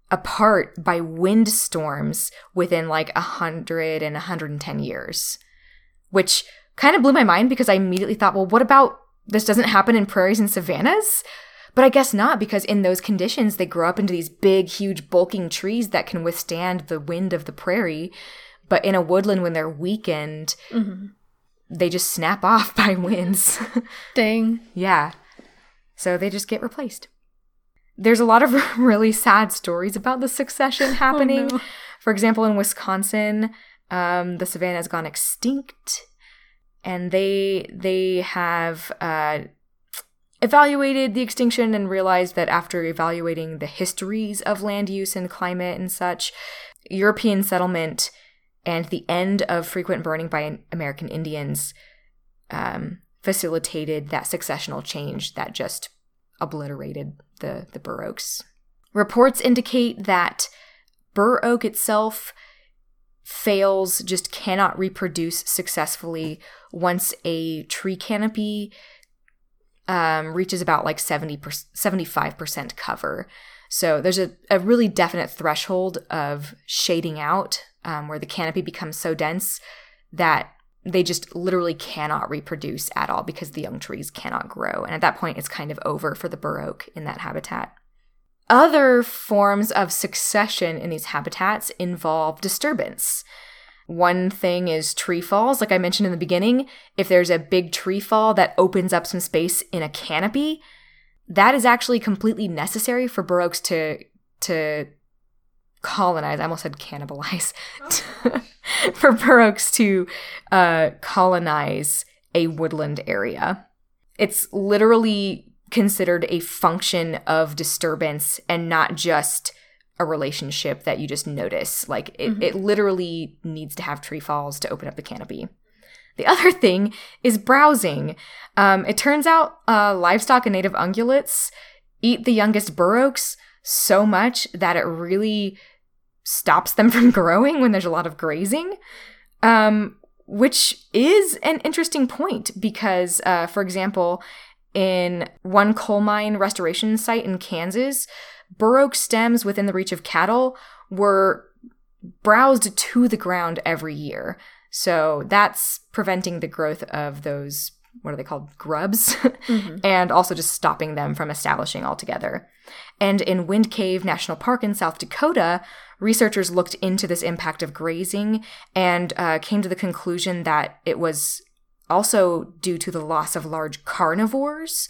apart by windstorms within like 100 and 110 years, which kind of blew my mind because I immediately thought, well, what about this doesn't happen in prairies and savannas? But I guess not because in those conditions, they grow up into these big, huge, bulking trees that can withstand the wind of the prairie. But in a woodland, when they're weakened, Mm-hmm. they just snap off by winds. Dang. Yeah. So they just get replaced. There's a lot of really sad stories about the succession happening. no. For example, in Wisconsin, um, the savanna has gone extinct, and they they have uh, evaluated the extinction and realized that after evaluating the histories of land use and climate and such, European settlement and the end of frequent burning by American Indians um, facilitated that successional change that just obliterated the, the bur oaks. Reports indicate that bur oak itself fails, just cannot reproduce successfully once a tree canopy um, reaches about like 70 75% cover. So there's a, a really definite threshold of shading out um, where the canopy becomes so dense that they just literally cannot reproduce at all because the young trees cannot grow. And at that point, it's kind of over for the oak in that habitat. Other forms of succession in these habitats involve disturbance. One thing is tree falls, like I mentioned in the beginning. If there's a big tree fall that opens up some space in a canopy, that is actually completely necessary for bur oaks to to colonize. I almost said cannibalize. for bur oaks to uh, colonize a woodland area. It's literally considered a function of disturbance and not just a relationship that you just notice. Like it, mm-hmm. it literally needs to have tree falls to open up the canopy. The other thing is browsing. Um, it turns out uh, livestock and native ungulates eat the youngest bur oaks so much that it really stops them from growing when there's a lot of grazing. Um, which is an interesting point because, uh, for example, in one coal mine restoration site in Kansas, oak stems within the reach of cattle were browsed to the ground every year. So that's preventing the growth of those, what are they called, grubs, mm-hmm. and also just stopping them from establishing altogether. And in Wind Cave National Park in South Dakota, researchers looked into this impact of grazing and uh, came to the conclusion that it was also due to the loss of large carnivores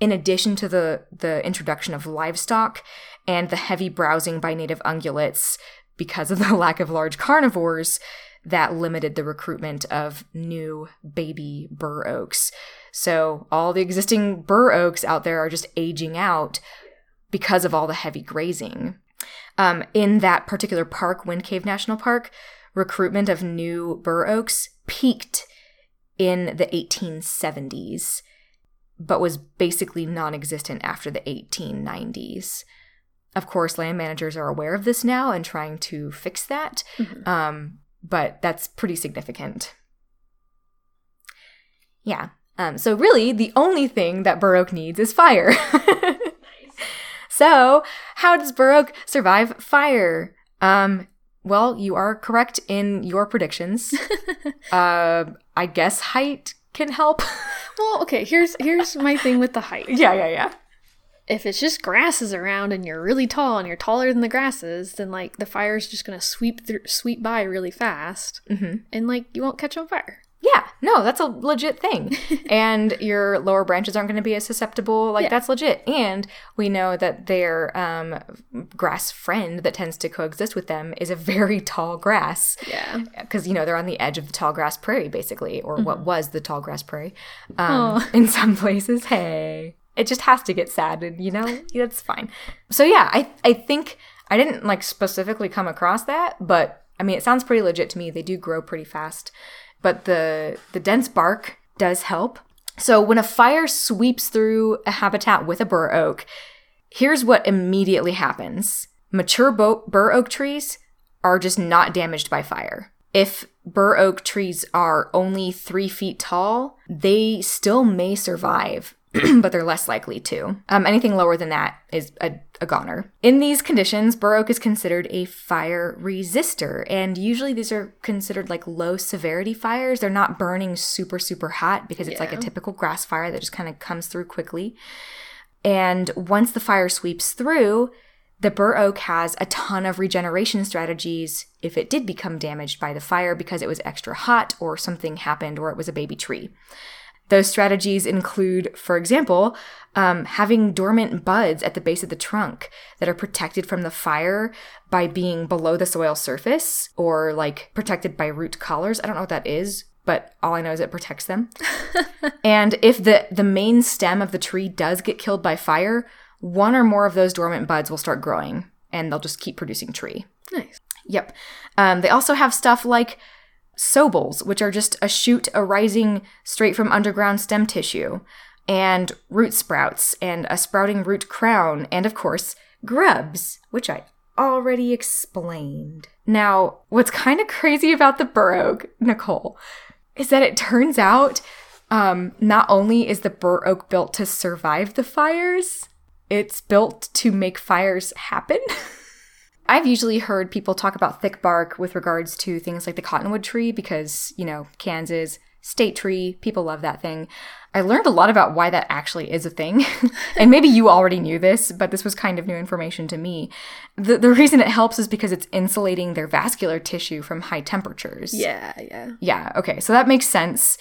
in addition to the, the introduction of livestock and the heavy browsing by native ungulates because of the lack of large carnivores that limited the recruitment of new baby bur oaks. So all the existing bur oaks out there are just aging out because of all the heavy grazing. Um, in that particular park, Wind Cave National Park, recruitment of new bur oaks peaked in the 1870s but was basically non existent after the 1890s. Of course, land managers are aware of this now and trying to fix that, mm-hmm. um, but that's pretty significant. Yeah. Um, so, really, the only thing that bur oak needs is fire. so, how does bur oak survive fire? Um, well, you are correct in your predictions. uh, I guess height can help. well, okay, here's here's my thing with the height. Yeah, yeah, yeah. If it's just grasses around and you're really tall and you're taller than the grasses, then like the fire's just gonna sweep through, sweep by really fast, mm-hmm. and like you won't catch on fire. Yeah, no, that's a legit thing. and your lower branches aren't going to be as susceptible. Like, yeah. that's legit. And we know that their um, grass friend that tends to coexist with them is a very tall grass. Yeah. Because, you know, they're on the edge of the tall grass prairie, basically, or mm-hmm. what was the tall grass prairie um, in some places. Hey. It just has to get sad, and, you know, that's fine. So, yeah, I, I think I didn't, like, specifically come across that, but I mean, it sounds pretty legit to me. They do grow pretty fast but the the dense bark does help. So when a fire sweeps through a habitat with a bur oak, here's what immediately happens. Mature bo- bur oak trees are just not damaged by fire. If bur oak trees are only three feet tall, they still may survive but they're less likely to. Um, anything lower than that is a, a goner. In these conditions, bur oak is considered a fire resistor, and usually these are considered like low severity fires. They're not burning super, super hot because it's yeah. like a typical grass fire that just kind of comes through quickly. And once the fire sweeps through, the bur oak has a ton of regeneration strategies if it did become damaged by the fire because it was extra hot or something happened or it was a baby tree. Those strategies include, for example, um, having dormant buds at the base of the trunk that are protected from the fire by being below the soil surface or like protected by root collars. I don't know what that is, but all I know is it protects them. and if the, the main stem of the tree does get killed by fire, one or more of those dormant buds will start growing and they'll just keep producing tree. Nice. Yep. Um, they also have stuff like sobols, which are just a shoot arising straight from underground stem tissue, and root sprouts, and a sprouting root crown, and of course, grubs, which I already explained. Now, what's kind of crazy about the bur oak, Nicole, is that it turns out um, not only is the bur oak built to survive the fires, it's built to make fires happen. I've usually heard people talk about thick bark with regards to things like the cottonwood tree because, you know, Kansas, state tree, people love that thing. I learned a lot about why that actually is a thing. and maybe you already knew this, but this was kind of new information to me. The, the reason it helps is because it's insulating their vascular tissue from high temperatures. Yeah, yeah. Yeah, okay. So that makes sense.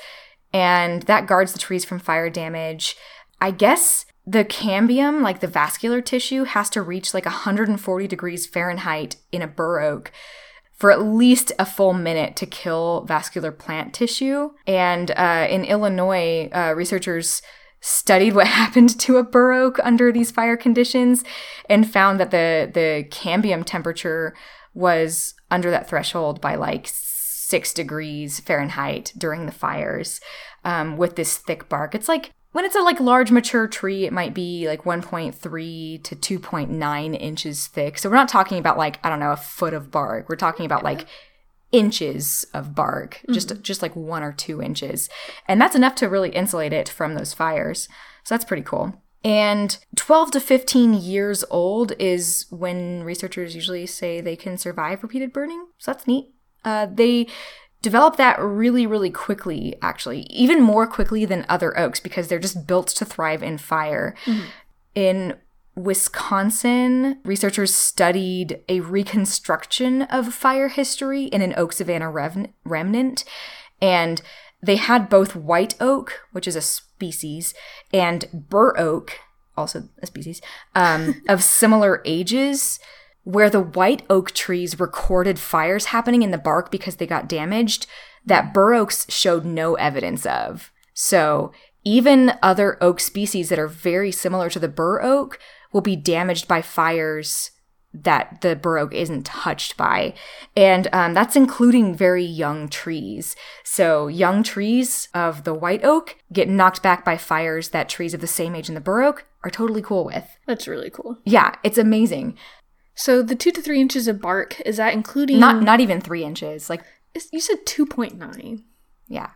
And that guards the trees from fire damage. I guess the cambium, like the vascular tissue, has to reach like 140 degrees Fahrenheit in a bur oak for at least a full minute to kill vascular plant tissue. And uh, in Illinois, uh, researchers studied what happened to a bur oak under these fire conditions and found that the the cambium temperature was under that threshold by like six degrees Fahrenheit during the fires um, with this thick bark. It's like when it's a like large mature tree, it might be like 1.3 to 2.9 inches thick. So we're not talking about like I don't know a foot of bark. We're talking about like inches of bark, mm-hmm. just just like one or two inches, and that's enough to really insulate it from those fires. So that's pretty cool. And 12 to 15 years old is when researchers usually say they can survive repeated burning. So that's neat. Uh, they develop that really, really quickly, actually, even more quickly than other oaks because they're just built to thrive in fire. Mm-hmm. In Wisconsin, researchers studied a reconstruction of fire history in an oak savanna rem- remnant, and they had both white oak, which is a species, and bur oak, also a species, um, of similar ages where the white oak trees recorded fires happening in the bark because they got damaged that bur oaks showed no evidence of. So even other oak species that are very similar to the bur oak will be damaged by fires that the bur oak isn't touched by. And um, that's including very young trees. So young trees of the white oak get knocked back by fires that trees of the same age in the bur oak are totally cool with. That's really cool. Yeah, it's amazing. So the two to three inches of bark is that including Not not even three inches. Like you said, two point nine. Yeah.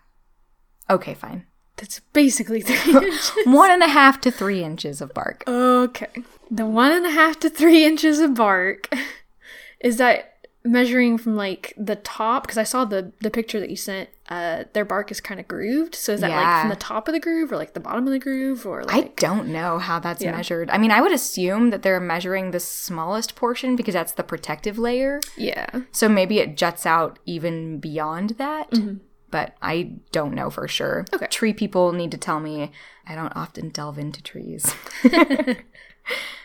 Okay, fine. That's basically three inches. one and a half to three inches of bark. Okay. The one and a half to three inches of bark is that measuring from like the top because I saw the the picture that you sent. Uh, their bark is kind of grooved. So is that yeah. like from the top of the groove or like the bottom of the groove or like? I don't know how that's yeah. measured. I mean, I would assume that they're measuring the smallest portion because that's the protective layer. Yeah. So maybe it juts out even beyond that. Mm-hmm. But I don't know for sure. Okay. Tree people need to tell me. I don't often delve into trees.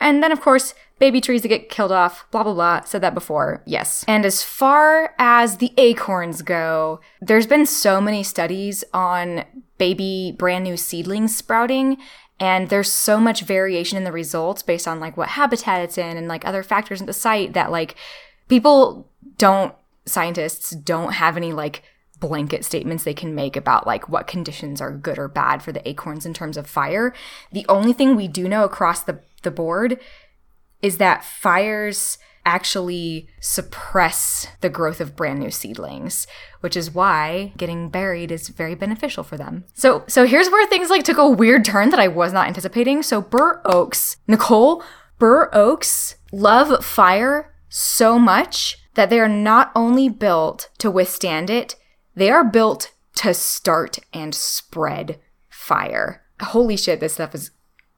And then, of course, baby trees that get killed off, blah, blah, blah. Said that before. Yes. And as far as the acorns go, there's been so many studies on baby brand new seedlings sprouting. And there's so much variation in the results based on like what habitat it's in and like other factors at the site that like people don't, scientists don't have any like blanket statements they can make about like what conditions are good or bad for the acorns in terms of fire. The only thing we do know across the, the board is that fires actually suppress the growth of brand new seedlings, which is why getting buried is very beneficial for them. So so here's where things like took a weird turn that I was not anticipating. So bur oaks, Nicole, bur oaks love fire so much that they are not only built to withstand it, they are built to start and spread fire. Holy shit, this stuff is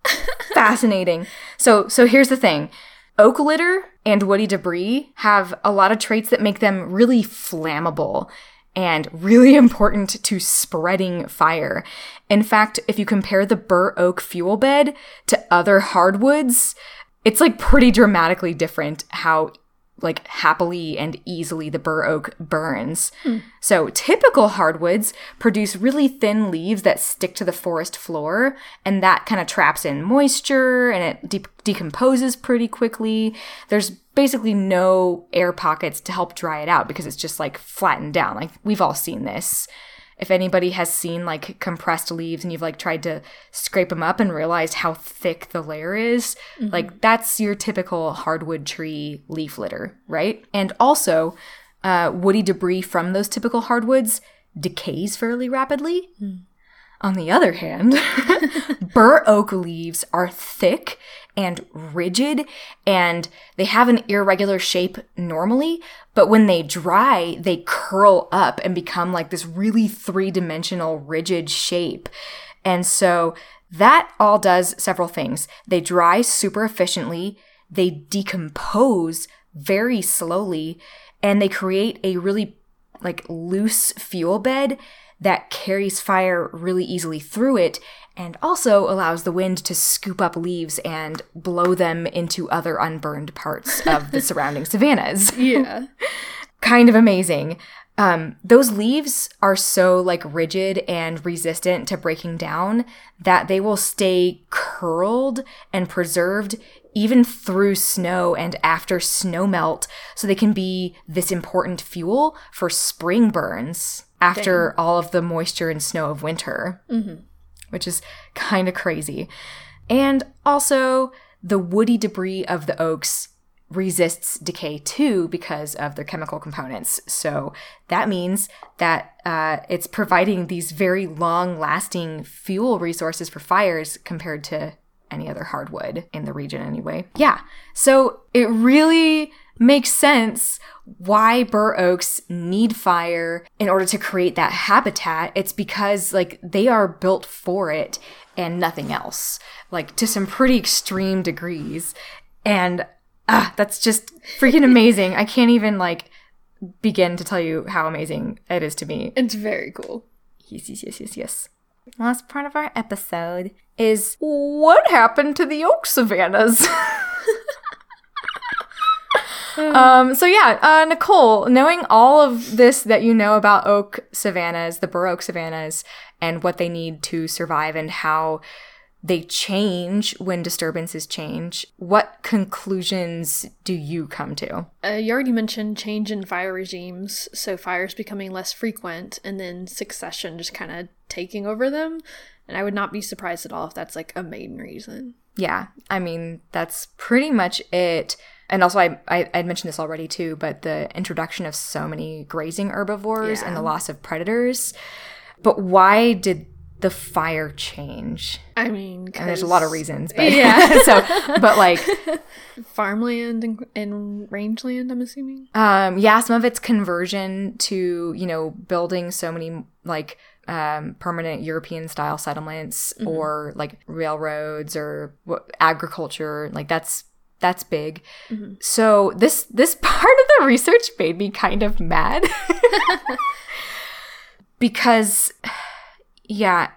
fascinating. So, so here's the thing. Oak litter and woody debris have a lot of traits that make them really flammable. and really important to spreading fire. In fact, if you compare the bur oak fuel bed to other hardwoods, it's like pretty dramatically different how like happily and easily the bur oak burns. Hmm. So typical hardwoods produce really thin leaves that stick to the forest floor and that kind of traps in moisture and it de- decomposes pretty quickly. There's basically no air pockets to help dry it out because it's just like flattened down. Like we've all seen this. If anybody has seen like compressed leaves and you've like tried to scrape them up and realized how thick the layer is, like that's your typical hardwood tree leaf litter, right? And also, uh, woody debris from those typical hardwoods decays fairly rapidly. On the other hand, bur oak leaves are thick and rigid and they have an irregular shape normally, but when they dry, they curl up and become like this really three dimensional rigid shape. And so that all does several things. They dry super efficiently, they decompose very slowly, and they create a really like loose fuel bed that carries fire really easily through it and also allows the wind to scoop up leaves and blow them into other unburned parts of the surrounding savannas. Yeah. kind of amazing. Um, those leaves are so like rigid and resistant to breaking down that they will stay curled and preserved even through snow and after snow melt, so they can be this important fuel for spring burns after all of the moisture and snow of winter, which is kind of crazy. And also, the woody debris of the oaks resists decay too because of their chemical components. So that means that uh, it's providing these very long lasting fuel resources for fires compared to any other hardwood in the region, anyway. Yeah. So it really makes sense why bur oaks need fire in order to create that habitat. It's because, like, they are built for it and nothing else, like, to some pretty extreme degrees. And ah, that's just freaking amazing. I can't even, like, begin to tell you how amazing it is to me. It's very cool. Yes, yes, yes, yes, yes. Last part of our episode is what happened to the oak savannas? um, so yeah, uh, Nicole, knowing all of this that you know about oak savannas, the bur oak savannas, and what they need to survive and how they change when disturbances change, what conclusions do you come to? Uh, you already mentioned change in fire regimes, so fires becoming less frequent, and then succession just kind of taking over them. And I would not be surprised at all if that's like a main reason. Yeah, I mean, that's pretty much it. And also, I, I, I mentioned this already too, but the introduction of so many grazing herbivores and the loss of predators. But why did the fire change? I mean, And there's a lot of reasons, but Yeah. so, but like, farmland and, and rangeland, I'm assuming. um, yeah, some of it's conversion to you know building so many like um, permanent European style settlements or like railroads or agriculture. Like that's that's big. So this this part of the research made me kind of mad because yeah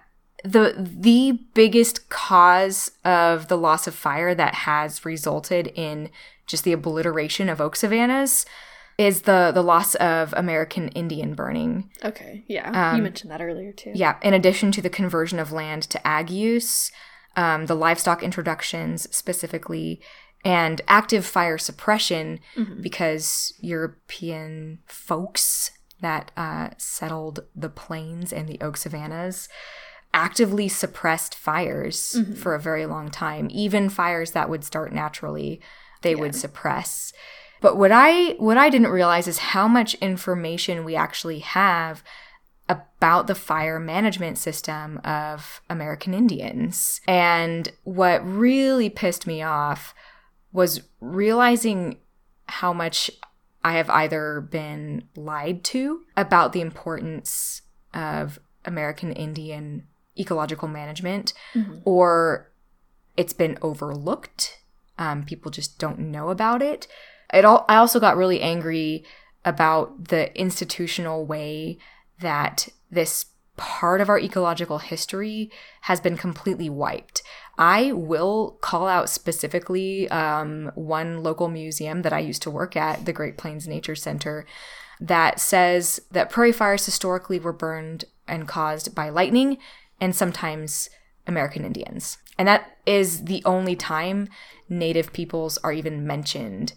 the the biggest cause of the loss of fire that has resulted in just the obliteration of oak savannas is the the loss of American Indian burning. Okay, yeah, you mentioned that earlier too. Yeah, in addition to the conversion of land to ag use, um, the livestock introductions specifically, and active fire suppression because European folks that uh, settled the plains and the oak savannas actively suppressed fires for a very long time. Even fires that would start naturally, they would suppress. But what I what I didn't realize is how much information we actually have about the fire management system of American Indians. And what really pissed me off was realizing how much I have either been lied to about the importance of American Indian ecological management or it's been overlooked. Um, people just don't know about it. It all, I also got really angry about the institutional way that this part of our ecological history has been completely wiped. I will call out specifically um, one local museum that I used to work at, the Great Plains Nature Center, that says that prairie fires historically were burned and caused by lightning and sometimes American Indians. And that is the only time Native peoples are even mentioned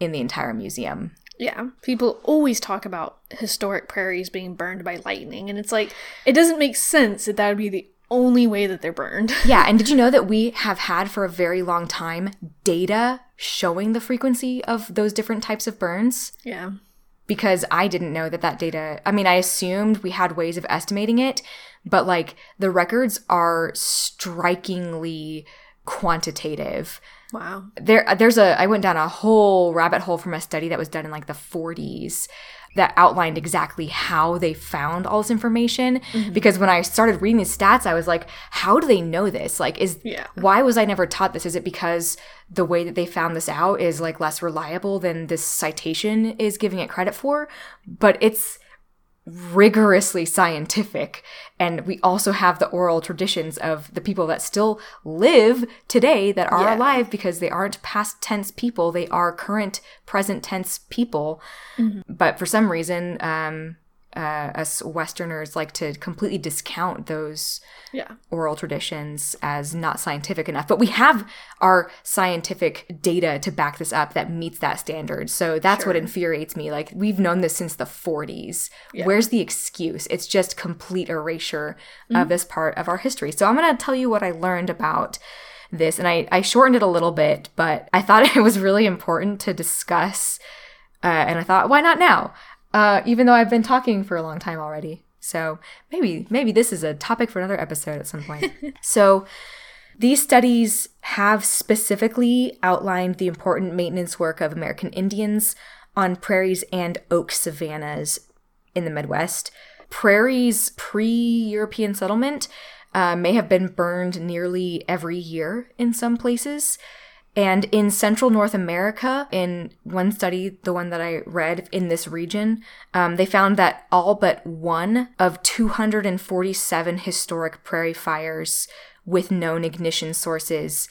in the entire museum. Yeah, people always talk about historic prairies being burned by lightning, and it's like, it doesn't make sense that that would be the only way that they're burned. yeah, and did you know that we have had for a very long time data showing the frequency of those different types of burns? Yeah. Because I didn't know that that data, I mean, I assumed we had ways of estimating it, but like the records are strikingly quantitative. Wow. There there's a I went down a whole rabbit hole from a study that was done in like the 40s that outlined exactly how they found all this information mm-hmm. because when I started reading these stats I was like how do they know this like is yeah. why was I never taught this is it because the way that they found this out is like less reliable than this citation is giving it credit for but it's rigorously scientific. And we also have the oral traditions of the people that still live today that are yeah. alive because they aren't past tense people, they are current present tense people. Mm-hmm. But for some reason, um, uh, us Westerners like to completely discount those yeah. oral traditions as not scientific enough. But we have our scientific data to back this up that meets that standard. So that's sure. what infuriates me. Like we've known this since the 40s. Yeah. Where's the excuse? It's just complete erasure mm-hmm. of this part of our history. So I'm going to tell you what I learned about this. And I, I shortened it a little bit, but I thought it was really important to discuss. Uh, and I thought, why not now? Uh, even though I've been talking for a long time already. So maybe maybe this is a topic for another episode at some point. so these studies have specifically outlined the important maintenance work of American Indians on prairies and oak savannas in the Midwest. Prairies pre European settlement uh, may have been burned nearly every year in some places. And in Central North America, in one study, the one that I read in this region, um, they found that all but one of 247 historic prairie fires with known ignition sources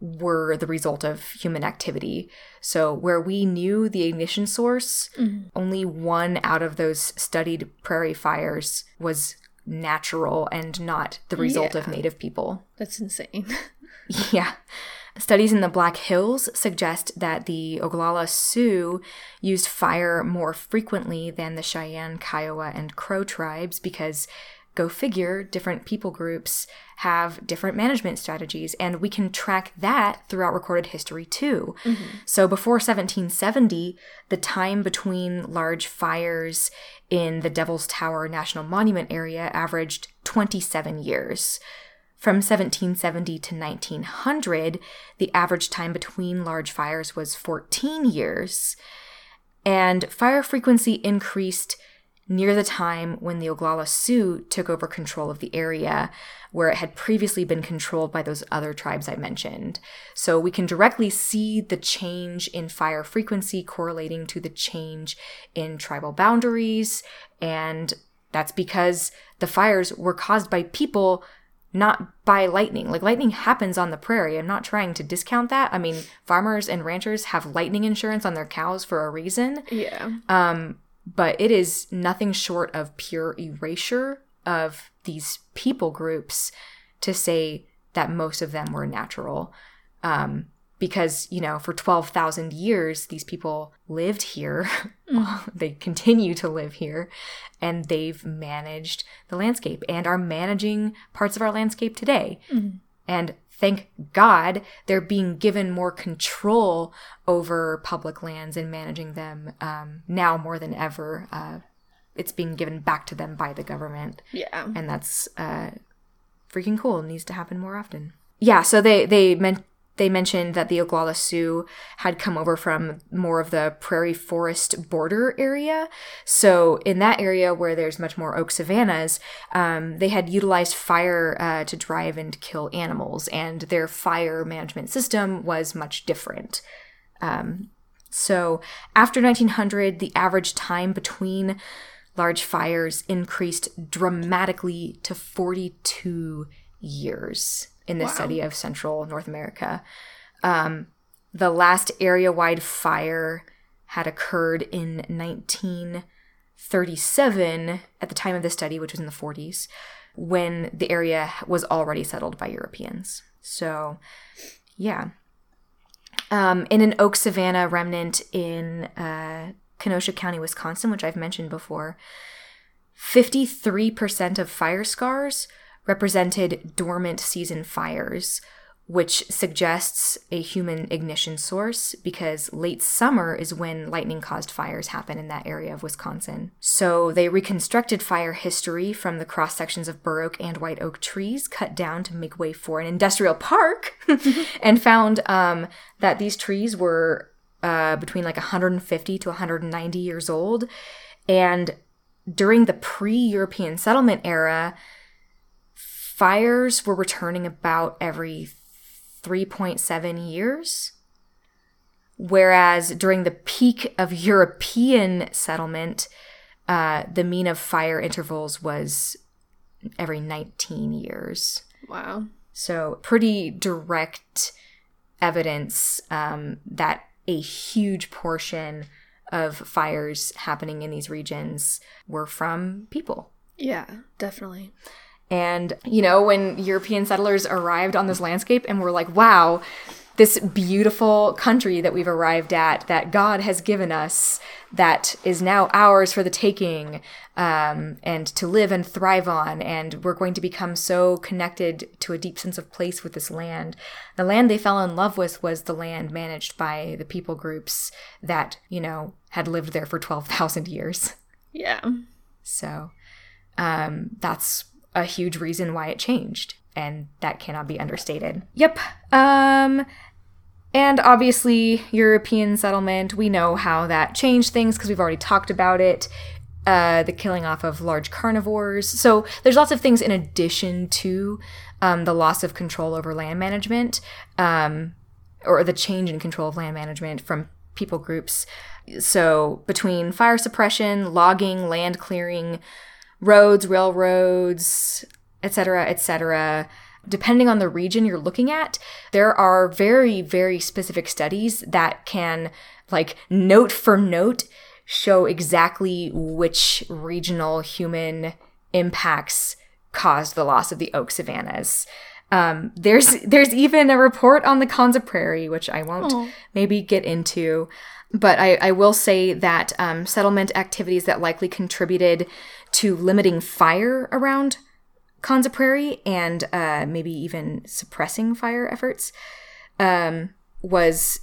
were the result of human activity. So, where we knew the ignition source, mm-hmm. only one out of those studied prairie fires was natural and not the result yeah. of native people. That's insane. yeah. Studies in the Black Hills suggest that the Oglala Sioux used fire more frequently than the Cheyenne, Kiowa, and Crow tribes because, go figure, different people groups have different management strategies, and we can track that throughout recorded history too. Mm-hmm. So, before 1770, the time between large fires in the Devil's Tower National Monument area averaged 27 years. From 1770 to 1900, the average time between large fires was 14 years, and fire frequency increased near the time when the Oglala Sioux took over control of the area, where it had previously been controlled by those other tribes I mentioned. So we can directly see the change in fire frequency correlating to the change in tribal boundaries, and that's because the fires were caused by people not by lightning. Like lightning happens on the prairie. I'm not trying to discount that. I mean, farmers and ranchers have lightning insurance on their cows for a reason. Yeah. Um, but it is nothing short of pure erasure of these people groups to say that most of them were natural. Um, because you know for 12,000 years these people lived here. Mm. they continue to live here and they've managed the landscape and are managing parts of our landscape today. Mm. and thank god they're being given more control over public lands and managing them um, now more than ever. Uh, it's being given back to them by the government. Yeah. And that's uh, freaking cool. It needs to happen more often. Yeah so they they meant they mentioned that the Oglala Sioux had come over from more of the prairie forest border area. So, in that area where there's much more oak savannas, um, they had utilized fire uh, to drive and kill animals, and their fire management system was much different. Um, So after 1900, the average time between large fires increased dramatically to 42 years in the Wow. study of Central North America. Um, the last area wide fire had occurred in 1937 at the time of the study, which was in the 40s, when the area was already settled by Europeans. So, yeah. Um, in an oak savanna remnant in uh, Kenosha County, Wisconsin, which I've mentioned before, 53% of fire scars represented dormant season fires, which suggests a human ignition source because late summer is when lightning caused fires happen in that area of Wisconsin. So they reconstructed fire history from the cross sections of bur oak and white oak trees cut down to make way for an industrial park and found um, that these trees were uh, between like 150 to 190 years old. And during the pre European settlement era, fires were returning about every 3.7 years. Whereas during the peak of European settlement, uh, the mean of fire intervals was every 19 years. Wow. So, pretty direct evidence um, that a huge portion of fires happening in these regions were from people. Yeah, definitely. And, you know, when European settlers arrived on this landscape and were like, wow, this beautiful country that we've arrived at, that God has given us, that is now ours for the taking, um, and to live and thrive on. And we're going to become so connected to a deep sense of place with this land. The land they fell in love with was the land managed by the people groups that, you know, had lived there for 12,000 years. Yeah. So um, that's a huge reason why it changed, and that cannot be understated. Yep. Um, and obviously, European settlement, we know how that changed things because we've already talked about it. Uh, the killing off of large carnivores. So there's lots of things in addition to um, the loss of control over land management, um, or the change in control of land management from people groups. So between fire suppression, logging, land clearing, roads, railroads, etc., etc. Depending on the region you're looking at, there are very, very specific studies that can, like, note for note, show exactly which regional human impacts caused the loss of the oak savannas. Um, there's there's even a report on the Konza Prairie, which I won't maybe get into, but I, I will say that um, settlement activities that likely contributed to limiting fire around Konza Prairie and uh, maybe even suppressing fire efforts um, was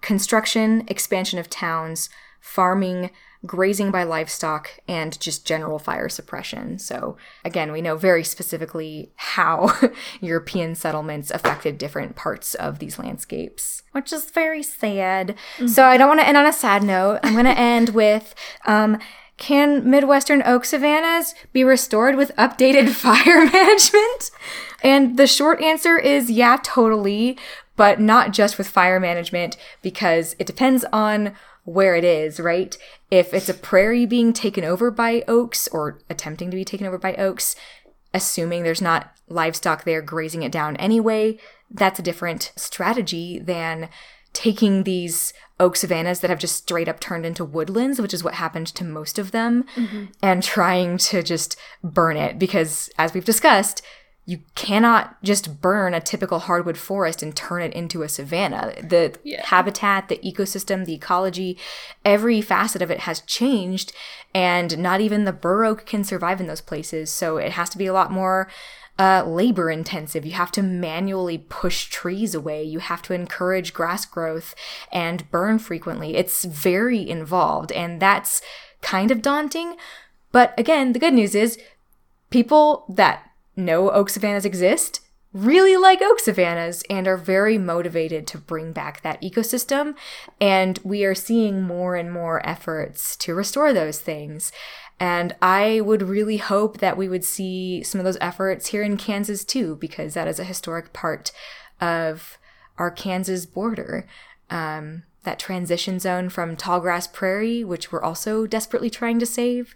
construction, expansion of towns, farming, grazing by livestock, and just general fire suppression. So, again, we know very specifically how European settlements affected different parts of these landscapes, which is very sad. So, I don't want to end on a sad note. I'm going to end with. Um, can Midwestern oak savannas be restored with updated fire management? And the short answer is yeah, totally, but not just with fire management because it depends on where it is, right? If it's a prairie being taken over by oaks or attempting to be taken over by oaks, assuming there's not livestock there grazing it down anyway, that's a different strategy than taking these oak savannas that have just straight up turned into woodlands, which is what happened to most of them, mm-hmm. and trying to just burn it. Because as we've discussed, you cannot just burn a typical hardwood forest and turn it into a savanna. The Yeah. habitat, the ecosystem, the ecology, every facet of it has changed, and not even the bur oak can survive in those places. So it has to be a lot more uh, labor intensive. You have to manually push trees away. You have to encourage grass growth and burn frequently. It's very involved, and that's kind of daunting. But again, the good news is people that know oak savannas exist really like oak savannas and are very motivated to bring back that ecosystem. And we are seeing more and more efforts to restore those things. And I would really hope that we would see some of those efforts here in Kansas too, because that is a historic part of our Kansas border. Um, that transition zone from tallgrass prairie, which we're also desperately trying to save,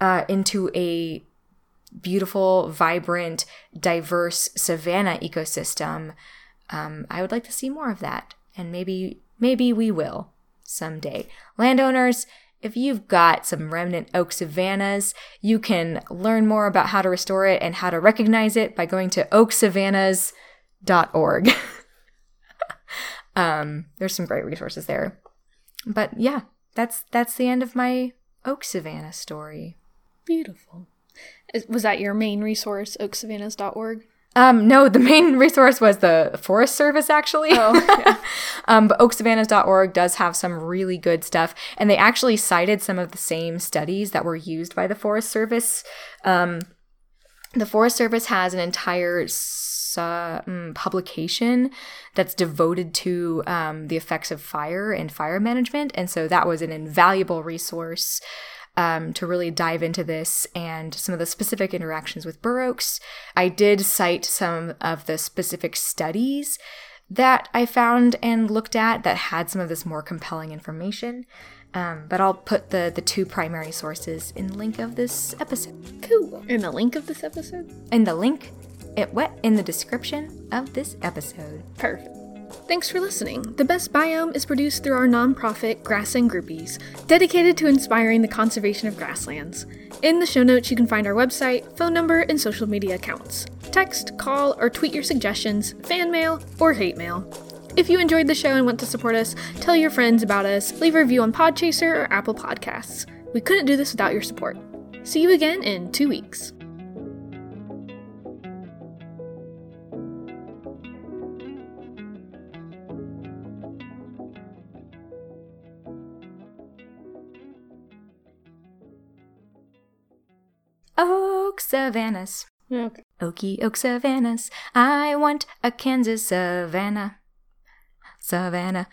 uh, into a beautiful, vibrant, diverse savanna ecosystem. Um, I would like to see more of that, and maybe maybe we will someday. Landowners, if you've got some remnant oak savannas, you can learn more about how to restore it and how to recognize it by going to oaksavannas.org. um, there's some great resources there. But yeah, that's that's the end of my oak savanna story. Beautiful. Was that your main resource, oaksavannas.org? Um, no, the main resource was the Forest Service, actually. Oh, um, but oaksavannas.org does have some really good stuff. And they actually cited some of the same studies that were used by the Forest Service. Um, the Forest Service has an entire mm, publication that's devoted to um, the effects of fire and fire management. And so that was an invaluable resource um, to really dive into this and some of the specific interactions with bur oaks. I did cite some of the specific studies that I found and looked at that had some of this more compelling information. Um, but I'll put the, the two primary sources in the link of this episode. Cool. In the link of this episode? In the link, it what in the description of this episode. Perfect. Thanks for listening. The Best Biome is produced through our nonprofit Grassland Groupies, dedicated to inspiring the conservation of grasslands. In the show notes, you can find our website, phone number, and social media accounts. Text, call, or tweet your suggestions, fan mail, or hate mail. If you enjoyed the show and want to support us, tell your friends about us, leave a review on Podchaser or Apple Podcasts. We couldn't do this without your support. See you again in two weeks. Oak savannas. Okay. Oaky oak savannas. I want a Kansas savannah. Savannah.